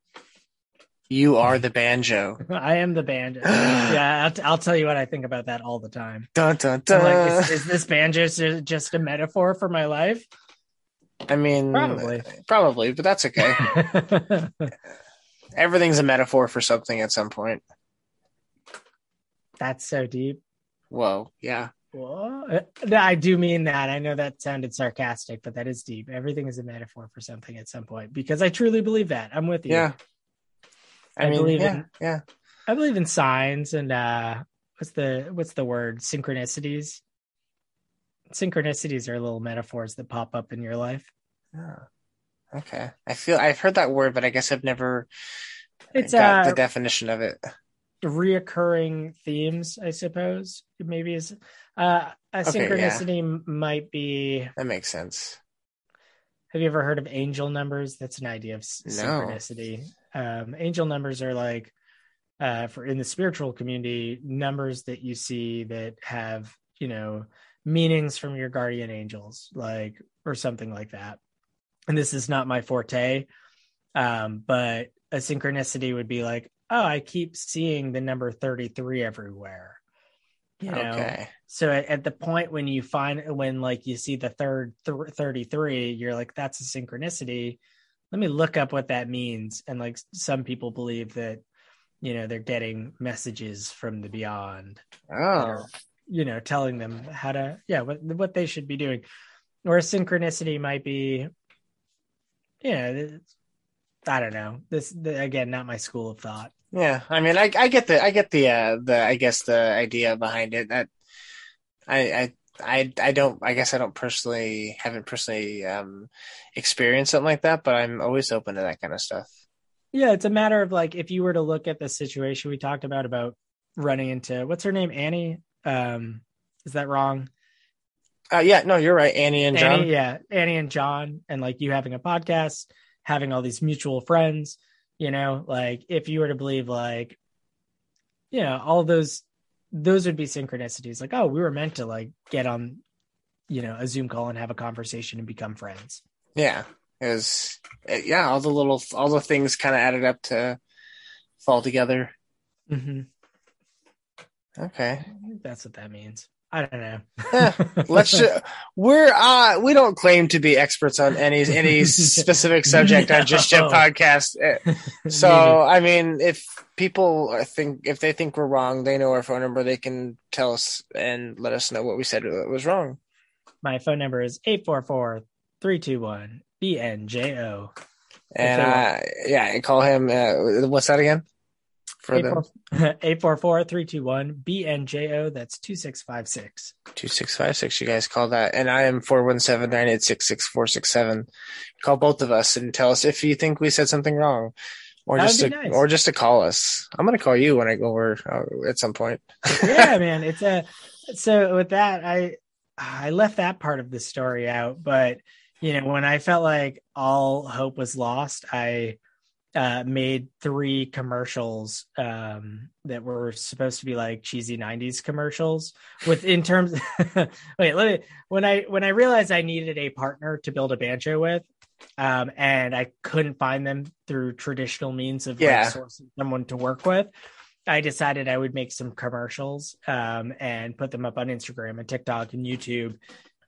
You are the banjo. *laughs* I am the banjo. *gasps* yeah, I'll, I'll, tell you what I think about that all the time. Dun, dun, dun. Like, is, is, this banjo just a metaphor for my life? I mean, probably, probably, but that's okay. *laughs* Everything's a metaphor for something at some point. That's so deep. Whoa, yeah. Well, I do mean that. I know that sounded sarcastic, but that is deep. Everything is a metaphor for something at some point because I truly believe that. I'm with you. Yeah. I, I mean, believe yeah, in yeah. I believe in signs and uh what's the what's the word? Synchronicities. Synchronicities are little metaphors that pop up in your life. Yeah. okay. I feel I've heard that word, but I guess I've never it's got uh, the definition of it. Reoccurring themes, I suppose. Maybe is uh a okay, synchronicity yeah. might be that makes sense. Have you ever heard of angel numbers? That's an idea of synchronicity. No. Um, angel numbers are like, uh, for in the spiritual community, numbers that you see that have, you know, meanings from your guardian angels, like, or something like that. And this is not my forte, um, but a synchronicity would be like, oh, I keep seeing the number 33 everywhere. You know, okay. So at, at, the point when you find when like you see the third th- 33, you're like, that's a synchronicity. Let me look up what that means. And like some people believe that, you know, they're getting messages from the beyond. Oh. you know telling them how to yeah what what they should be doing or synchronicity might be yeah i don't know this again not my school of thought Yeah, I mean, I I get the I get the uh, the I guess the idea behind it. That I I I I don't I guess I don't personally haven't personally um experienced something like that, but I'm always open to that kind of stuff. yeah it's a matter of like if you were to look at the situation we talked about about running into what's her name annie um is that wrong Uh, yeah, no, you're right, Annie and John. Annie, yeah, Annie and John, and like you having a podcast, having all these mutual friends, you know, like if you were to believe like, you know, all those, those would be synchronicities. Like, oh, we were meant to like get on, you know, a Zoom call and have a conversation and become friends. Yeah, it was yeah, all the little all the things kind of added up to fall together. Mm-hmm. Okay. That's what that means. I don't know. Eh, *laughs* Let's just, we're uh we don't claim to be experts on any any *laughs* specific subject on Just Jeff podcast. Eh, *laughs* So I mean, if people think if they think we're wrong, they know our phone number. They can tell us and let us know what we said was wrong. my phone number is 844 321 BNJO. And uh, yeah, and call him. Uh, what's that again? For the 844 *laughs* 321 BNJO. That's 2656. two six five six, you guys call that. And I am four one seven nine eight six six four six seven. Call both of us and tell us if you think we said something wrong, or That just to nice. or just to call us. I'm gonna call you when I go over uh, at some point. *laughs* yeah *laughs* man it's a so with that i i left that part of the story out but you know when i felt like all hope was lost i uh made three commercials um that were supposed to be like cheesy 90s commercials with in terms *laughs* wait let me when i when i realized i needed a partner to build a banjo with um and i couldn't find them through traditional means of Yeah. like sourcing someone to work with I decided I would make some commercials um, and put them up on Instagram and TikTok and YouTube.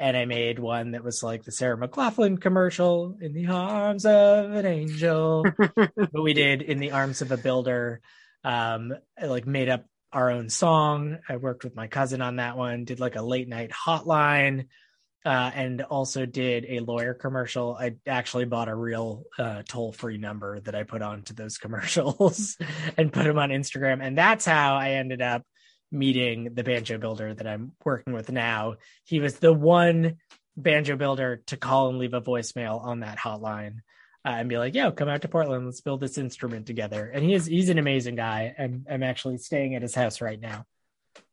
And I made one that was like the Sarah McLachlan commercial in the arms of an angel. *laughs* but we did in the arms of a builder. Um, I like made up our own song. I worked with my cousin on that one, did like a late night hotline. Uh, and also did a lawyer commercial. I actually bought a real uh, toll free number that I put onto those *laughs* commercials and put them on Instagram. And that's how I ended up meeting the banjo builder that I'm working with now. He was the one banjo builder to call and leave a voicemail on that hotline uh, and be like, "Yo, come out to Portland. Let's build this instrument together." And he is he's an amazing guy. And I'm actually staying at his house right now.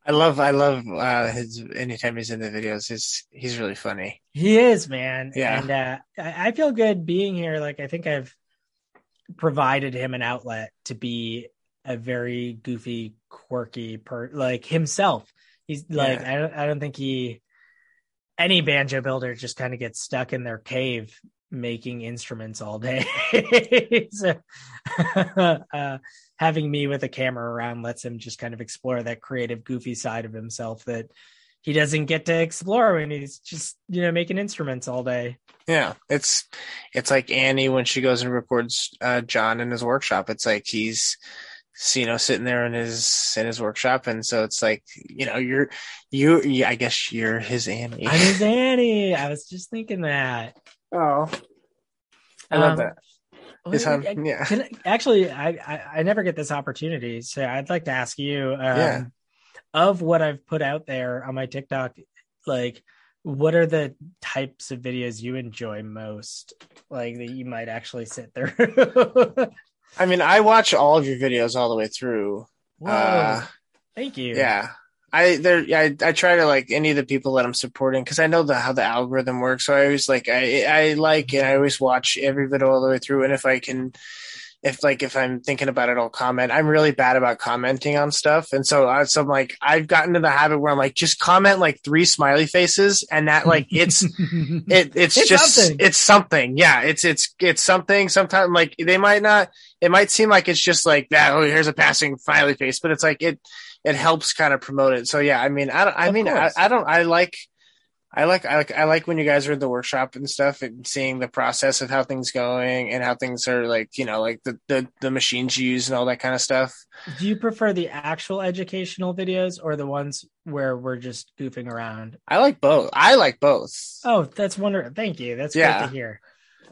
I love I love uh, his anytime he's in the videos. He's he's really funny. He is, man. Yeah. And uh, I, I feel good being here. Like I think I've provided him an outlet to be a very goofy, quirky per like himself. He's like Yeah. I don't I don't think he any banjo builder just kind of gets stuck in their cave making instruments all day. *laughs* so *laughs* uh, having me with a camera around lets him just kind of explore that creative, goofy side of himself that he doesn't get to explore when he's just you know making instruments all day. Yeah, it's it's like Annie when she goes and records uh, John in his workshop. It's like he's you know sitting there in his in his workshop, and so it's like you know you're you. you I guess you're his Annie. I'm his Annie. I was just thinking that. *laughs* oh, I love Um, that. well, His hum- I- yeah. Can, actually, I, I I never get this opportunity, so I'd like to ask you, um, Yeah. of what I've put out there on my TikTok, like, what are the types of videos you enjoy most, like that you might actually sit there? *laughs* I mean, I watch all of your videos all the way through. Whoa, Uh, thank you. Yeah. I there I I try to like any of the people that I'm supporting because I know the how the algorithm works. So I always like I I like and I always watch every video all the way through. And if I can, if like if I'm thinking about it, I'll comment. I'm really bad about commenting on stuff, and so I, so I'm like I've gotten to the habit where I'm like just comment like three smiley faces, and that like it's *laughs* it it's, It's just something. it's something yeah it's it's it's something sometimes like they might not it might seem like it's just like that oh here's a passing smiley face but it's like it it helps kind of promote it so yeah i mean i don't i Of mean I. I don't i like I like I like I like when you guys are in the workshop and stuff and seeing the process of how things going and how things are like you know like the the, the machines you use and all that kind of stuff. Do you prefer the actual educational videos or the ones where we're just goofing around? I like both. I like both. Oh, that's wonderful. Thank you. That's Yeah. great to hear.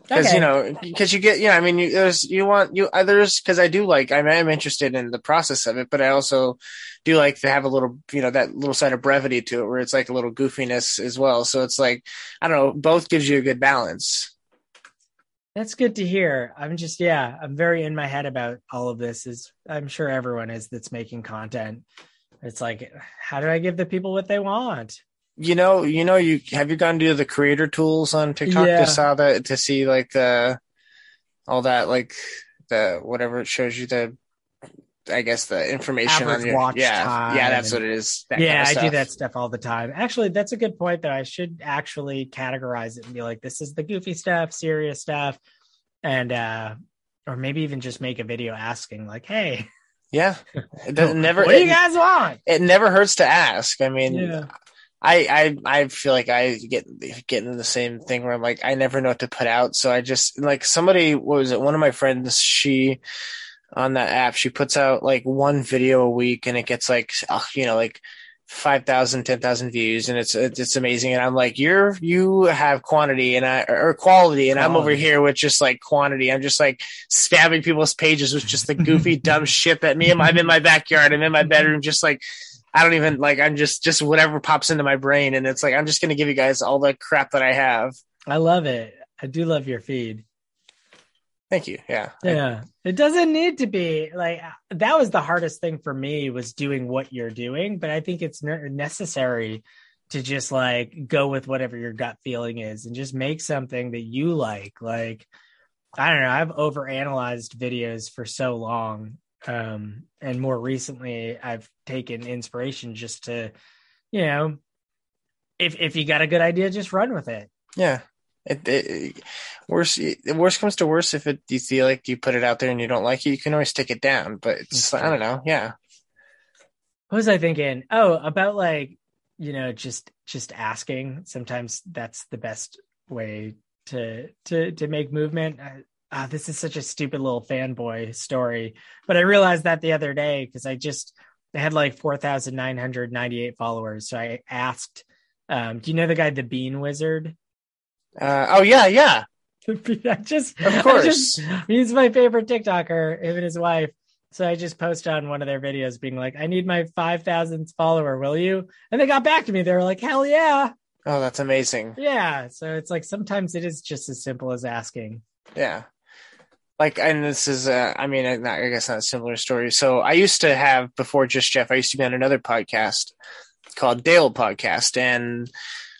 Because Okay. you know because you get yeah i mean you there's you want you others because i do like i'm, I'm interested in the process of it but i also do like to have a little you know that little side of brevity to it where it's like a little goofiness as well so it's like i don't know both gives you a good balance That's good to hear. I'm just yeah, I'm very in my head about all of this. Is I'm sure everyone is that's making content. It's like, how do I give the people what they want? You know you know you have you gone to the creator tools on tiktok Yeah. to saw that to see like the all that like the whatever it shows you the i guess the information on your watch yeah time yeah that's and- what it is yeah, kind of I do that stuff all the time. Actually, that's a good point though. I should actually categorize it and be like, this is the goofy stuff, serious stuff, and uh or maybe even just make a video asking like, hey, Yeah, *laughs* it never. what do you guys want? it never hurts to ask. I mean, Yeah. I, I I feel like I get get in the same thing where I'm like I never know what to put out, so I just like somebody what was it? One of my friends, she on that app, she puts out like one video a week, and it gets like uh, you know like. 5,000, 10,000 views and it's, it's, it's amazing. And I'm like, you're, you have quantity and I, or quality and I'm over here with just like quantity. I'm just like spamming people's pages with just the goofy, *laughs* dumb shit that me and I'm in my backyard. I'm in my bedroom, just like, I don't even like, I'm just, just whatever pops into my brain. And it's like, I'm just going to give you guys all the crap that I have. I love it. I do love your feed. Thank you. Yeah. Yeah. It doesn't need to be like that was the hardest thing for me was doing what you're doing, but I think it's ne- necessary to just like go with whatever your gut feeling is and just make something that you like. Like I don't know, I've overanalyzed videos for so long. Um and more recently I've taken inspiration just to you know if if you got a good idea just run with it. Yeah. It, it, worst comes to worst. If it, you feel like you put it out there and you don't like it, you can always take it down. But it's, I don't know. Yeah. what was I thinking? Oh, about like, you know, just just asking. Sometimes that's the best way to to to make movement. Ah, this is such a stupid little fanboy story, but I realized that the other day because I just I had like four thousand nine hundred ninety eight followers. So I asked, um, "Do you know the guy, the Bean Wizard?" Uh, oh yeah, yeah. *laughs* I just, Of course. just- he's my favorite TikToker, him and his wife. So I just posted on one of their videos being like, I need my 5,000th follower, will you? And they got back to me. They were like, hell yeah. Oh, that's amazing. Yeah. So it's like sometimes it is just as simple as asking. Yeah. Like, and this is, uh, I mean, not, I guess not a similar story. So I used to have, before Just Jeff, I used to be on another podcast called Dale Podcast. And,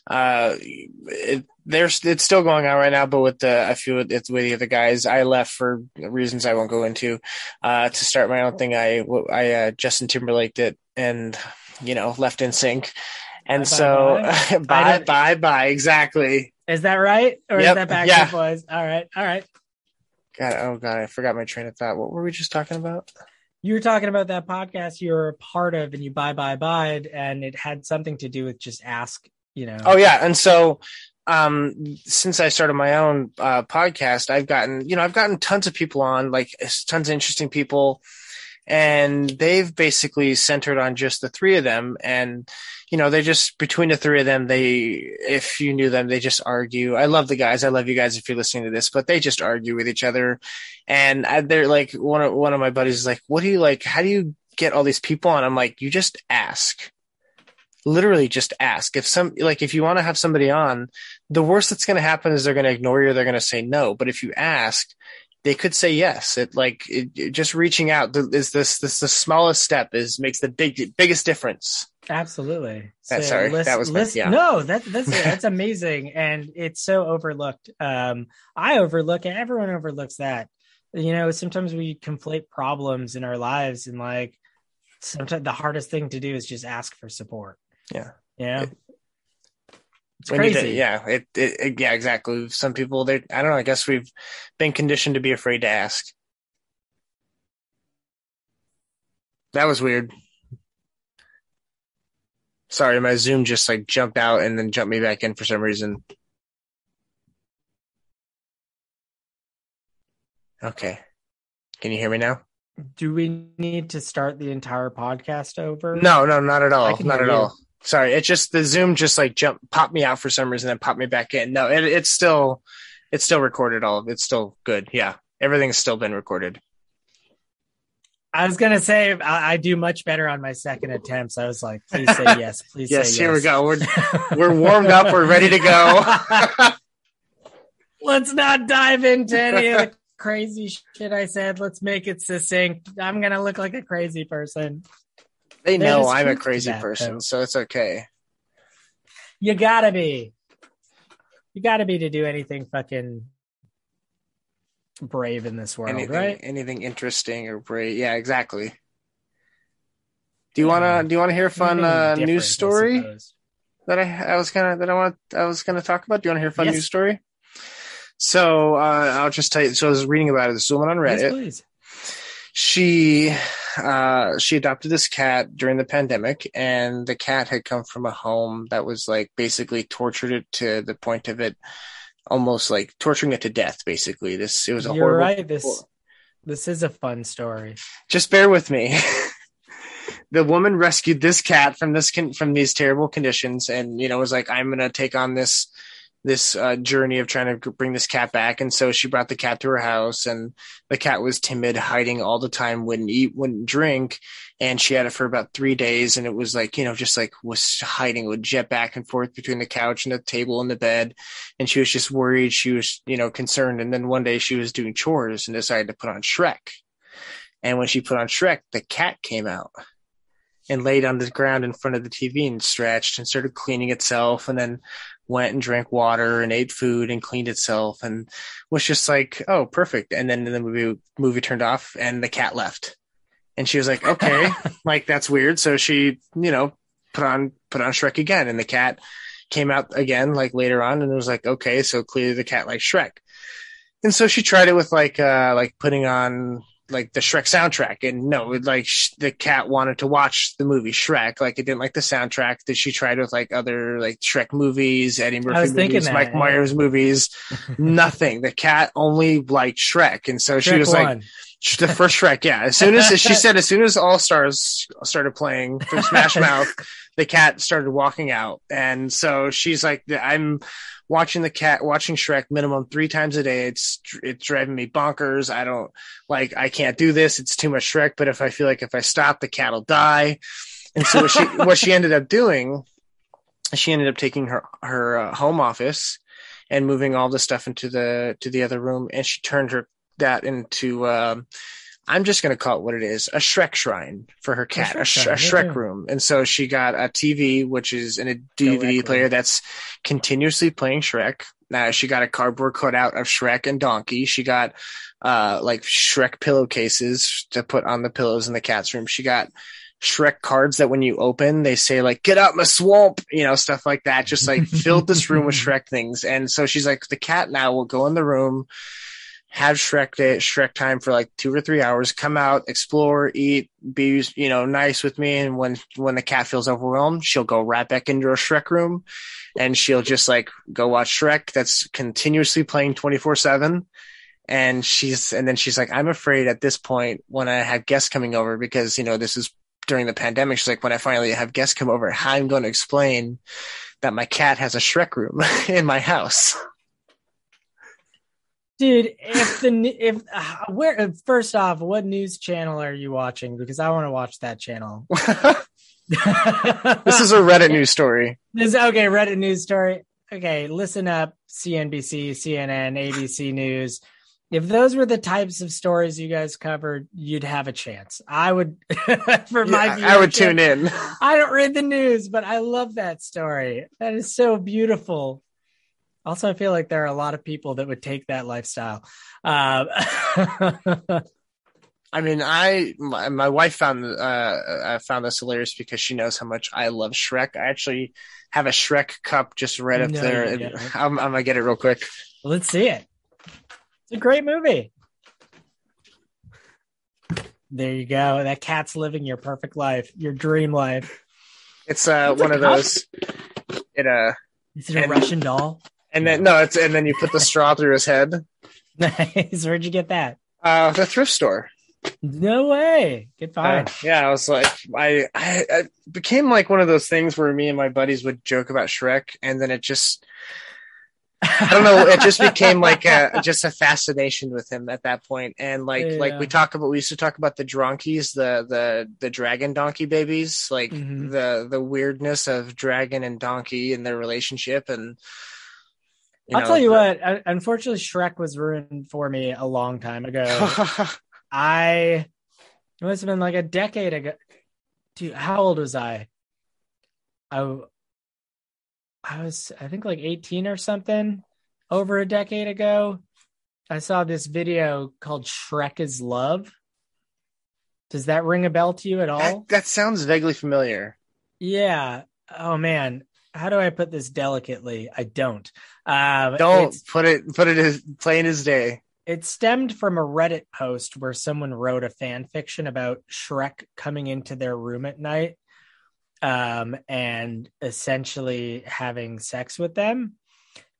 uh, it, there's, it's still going on right now, but with the, a few, it's with the other guys, I left for reasons I won't go into, uh, to start my own thing. I, I, uh, Justin Timberlake did and, you know, left NSYNC. And Bye, so, bye, *laughs* bye, bye, bye. Exactly. Is that right? Or Yep, is that Backstreet yeah. Boys? All right. All right. God, oh God, I forgot my train of thought. What were we just talking about? You were talking about that podcast you're a part of and you buy, buy, buy, and it had something to do with just ask, you know. Oh yeah, and so um since I started my own uh podcast, I've gotten, you know, I've gotten tons of people on, like tons of interesting people and they've basically centered on just the three of them and you know, they just between the three of them, they if you knew them, they just argue. I love the guys. I love you guys if you're listening to this, but they just argue with each other. And I, they're like one of one of my buddies is like, "What do you like? How do you get all these people on?" I'm like, "You just ask." literally just ask if some like if you want to have somebody on the worst that's going to happen is they're going to ignore you they're going to say no but if you ask they could say yes it like it, it- just reaching out is this this the smallest step is makes the big biggest difference Absolutely. Uh, sorry, that was my- yeah. no, that that's that's amazing, and it's so overlooked. Um, I overlook it. Everyone overlooks that. You know, sometimes we conflate problems in our lives, and like sometimes the hardest thing to do is just ask for support. Yeah. Yeah. It's We crazy. to- yeah it, it, it- yeah exactly some people they i don't know i guess we've been conditioned to be afraid to ask that was weird Sorry, my Zoom just like jumped out and then jumped me back in for some reason. Okay. Can you hear me now? Do we need to start the entire podcast over? No, no, not at all. Not at you. all. Sorry, it just the Zoom just like jumped popped me out for some reason and popped me back in. No, it, it's still it's still recorded all. Of it's still good. Yeah. Everything's still been recorded. I was gonna say I, I do much better on my second attempts. I was like, please say *laughs* yes, please Yes, say here we go. We're *laughs* we're warmed up, we're ready to go. *laughs* Let's not dive into any of the crazy shit I said. Let's make it succinct. I'm gonna look like a crazy person. They know I'm a crazy that, person, though. so it's okay. You gotta be. You gotta be to do anything fucking brave in this world, anything right? anything interesting or brave. Yeah, exactly. Do you wanna do you wanna hear a fun uh, news story suppose. that I I was gonna that I want I was gonna talk about? Do you wanna hear a fun Yes. news story? So uh, I'll just tell you. So I was reading about it. This woman on Yes, Reddit. please. She uh she adopted this cat during the pandemic and the cat had come from a home that was like basically tortured it to the point of it almost like torturing it to death basically this it was a You're horrible right. This this is a fun story. just bear with me *laughs* the woman rescued this cat from this con- from these terrible conditions and you know was like i'm gonna take on this this uh, journey of trying to bring this cat back. And so she brought the cat to her house and the cat was timid hiding all the time wouldn't eat wouldn't drink. And she had it for about three days and it was like you know just like was hiding would jet back and forth between the couch and the table and the bed. And she was just worried. She was you know concerned. And then one day she was doing chores and decided to put on shrek. And when she put on shrek the cat came out and laid on the ground in front of the TV and stretched and started cleaning itself. And then went and drank water and ate food and cleaned itself and was just like, oh, perfect. And then the movie movie turned off and the cat left. And she was like, *laughs* okay, like that's weird. So she, you know, put on put on Shrek again and the cat came out again like later on and it was like, okay, so clearly the cat likes Shrek. And so she tried it with like uh like putting on like the Shrek soundtrack, and no, it, like sh- the cat wanted to watch the movie Shrek. Like it didn't like the soundtrack that she tried with like other like Shrek movies, Eddie Murphy movies, that, Mike yeah. Myers movies. *laughs* Nothing. The cat only liked Shrek, and so she Shrek was like, one. The first Shrek, yeah. As soon as she *laughs* said, as soon as All Stars started playing from Smash *laughs* Mouth, the cat started walking out, and so she's like, "I'm watching the cat, watching Shrek minimum three times a day. It's it's driving me bonkers. I don't like, I can't do this. It's too much Shrek. But if I feel like if I stop, the cat will die." And so what she *laughs* what she ended up doing, she ended up taking her her uh, home office and moving all the stuff into the to the other room, and she turned her that into um, I'm just going to call it what it is a Shrek shrine for her cat, a, Shrek sh- a Shrek yeah. room. And so she got a TV, which is in a DVD Directly. player that's continuously playing Shrek. Uh, she got a cardboard cutout of Shrek and Donkey. She got uh, like Shrek pillowcases to put on the pillows in the cat's room. She got Shrek cards that when you open, they say like "Get out my swamp," you know, stuff like that. Just like filled this room with *laughs* Shrek things. And so she's like, the cat now will go in the room, have Shrek day, Shrek time for like two or three hours, come out, explore, eat, be you know nice with me, and when when the cat feels overwhelmed, she'll go right back into her Shrek room, and she'll just like go watch Shrek. That's continuously playing twenty four seven. And she's and then she's like, I'm afraid at this point when I have guests coming over because you know this is during the pandemic. She's like, when I finally have guests come over, how I'm going to explain that my cat has a Shrek room *laughs* in my house. Dude, if the if uh, where first off, what news channel are you watching? Because I want to watch that channel. *laughs* *laughs* this is a Reddit news story. This okay, Reddit news story. Okay, listen up, CNBC, CNN, ABC News. If those were the types of stories you guys covered, you'd have a chance. I would, *laughs* for my Yeah, I would tune in. I don't read the news, but I love that story. That is so beautiful. Also, I feel like there are a lot of people that would take that lifestyle. Um, *laughs* I mean, I my, my wife found uh I found this hilarious because she knows how much I love Shrek. I actually have a Shrek cup just right up No, there. *laughs* I'm, I'm gonna get it real quick. let's see it. It's a great movie. There you go. That cat's living your perfect life, your dream life. It's uh It's one of cup? those. It uh, Is it a Russian doll? And then no, it's and then you put the straw through his head. *laughs* Nice. Where'd you get that? Uh, the thrift store. No way. Good Uh, yeah, I was like, I, I, I became like one of those things where me and my buddies would joke about Shrek, and then it just, I don't know, it just became like a *laughs* just a fascination with him at that point. And like, like we talk about, we used to talk about the dronkies, the the the dragon donkey babies, like Mhm. the the weirdness of dragon and donkey and their relationship, and I'll tell you what. Unfortunately, Shrek was ruined for me a long time ago. *laughs* I it must have been like a decade ago. Dude, how old was I? I I was I think like 18 or something over a decade ago. I saw this video called Shrek is Love. Does that ring a bell to you at all? that, that sounds vaguely familiar. Yeah. Oh man. How do I put this delicately? I don't. Um, Don't put it put it as plain as day. it stemmed from a Reddit post where someone wrote a fan fiction about Shrek coming into their room at night um, and essentially having sex with them.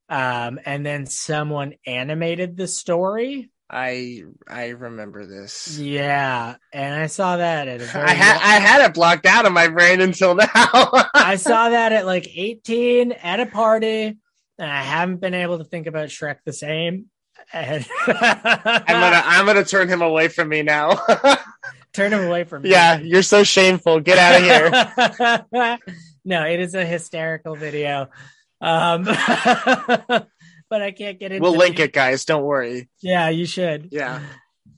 Um, and then someone animated the story. I I remember this. Yeah. And I saw that at a *laughs* very I had I had it blocked out of my brain until *laughs* now. *laughs* I saw that at like 18 at a party, and I haven't been able to think about Shrek the same. And I'm gonna I'm gonna turn him away from me now. turn him away from me. yeah, you're so shameful. Get out of here. no, it is a hysterical video. Um, but I can't get into We'll link it, guys. Don't worry. Yeah, you should. Yeah,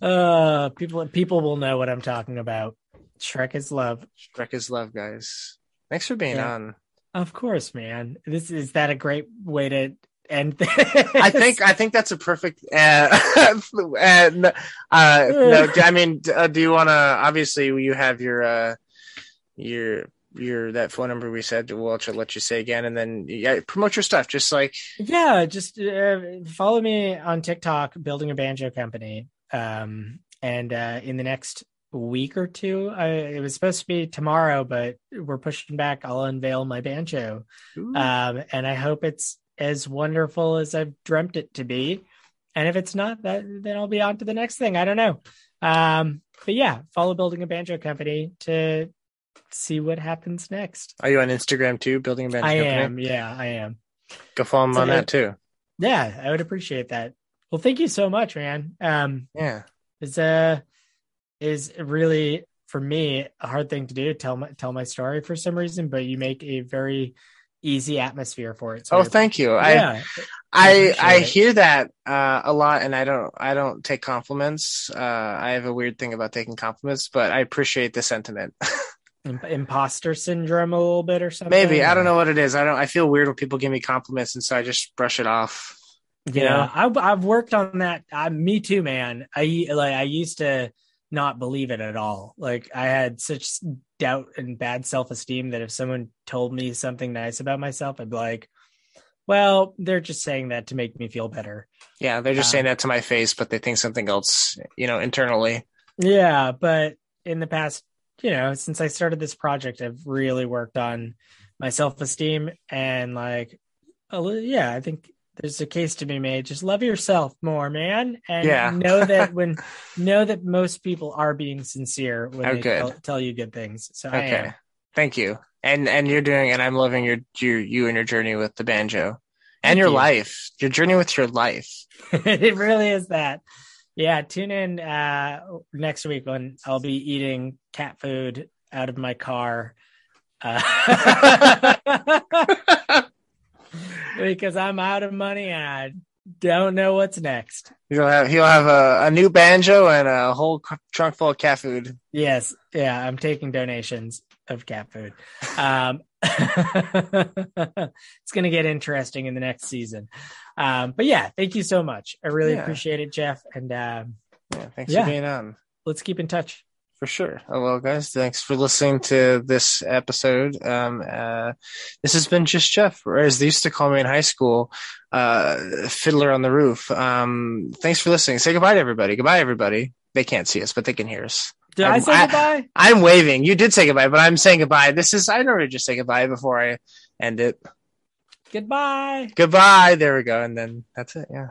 Uh, people people will know what I'm talking about. Shrek is love. Shrek is love, guys. Thanks for being Yeah. on. Of course, man. This is that a great way to end I think I think that's a perfect. Uh, *laughs* and uh, no, I mean, uh, do you want to? Obviously, you have your uh, your your that phone number we said. We'll let you, let you say again, and then yeah, promote your stuff. Just like Yeah, just uh, follow me on TikTok, building a banjo company. Um, and uh, in the next week or two, I, it was supposed to be tomorrow, but we're pushing back. I'll unveil my banjo, um, and I hope it's as wonderful as I've dreamt it to be. And if it's not, that then I'll be on to the next thing. I don't know. Um, but yeah, follow building a banjo company to see what happens next. Are you on Instagram too? Building a band I company. am. Yeah, I am. Go follow him So on it- that too. Yeah, I would appreciate that. Well, thank you so much, man. Um, Yeah. it's uh is really for me a hard thing to do tell my tell my story for some reason, but you make a very easy atmosphere for it. So Oh, thank you. I yeah, I I it. hear that uh, a lot, and I don't I don't take compliments. Uh, I have a weird thing about taking compliments, but I appreciate the sentiment. *laughs* Im- imposter syndrome a little bit or something. Maybe I don't know what it is. I don't. I feel weird when people give me compliments, and so I just brush it off. You Yeah, know? I've I've worked on that. I, me too, man. I like I used to not believe it at all. Like I had such doubt and bad self esteem that if someone told me something nice about myself, I'd be like, "Well, they're just saying that to make me feel better." Yeah, they're just Um, saying that to my face, but they think something else. You know, internally. Yeah, but in the past, you know, since I started this project, I've really worked on my self esteem and like, a li- yeah, I think there's a case to be made. Just love yourself more, man, and Yeah. know that *laughs* when know that most people are being sincere when Oh, they tell, tell you good things. So I Okay, thank you. And and you're doing, and I'm loving your your you and your journey with the banjo, and Thank your you. life, your journey with your life. *laughs* it really is that. Yeah, tune in uh next week when I'll be eating cat food out of my car. Uh, *laughs* because I'm out of money and I don't know what's next. He'll have he'll have a, a new banjo and a whole trunk full of cat food. Yes, yeah, I'm taking donations of cat food. Um, *laughs* it's going to get interesting in the next season. Um, but yeah, thank you so much. I really Yeah. appreciate it, Jeff. And um, Yeah, thanks Yeah. for being on. let's keep in touch. For sure. Oh, well, guys, thanks for listening to this episode. Um, uh, this has been just Jeff, or as they used to call me in high school, uh, Fiddler on the Roof. Um, thanks for listening. Say goodbye to everybody. Goodbye, everybody. They can't see us, but they can hear us. Did i I'm- say I- goodbye? I'm waving. You did say goodbye, but I'm saying goodbye. This is I normally just say goodbye before I end it. Goodbye. Goodbye. There we go, and then that's it. Yeah.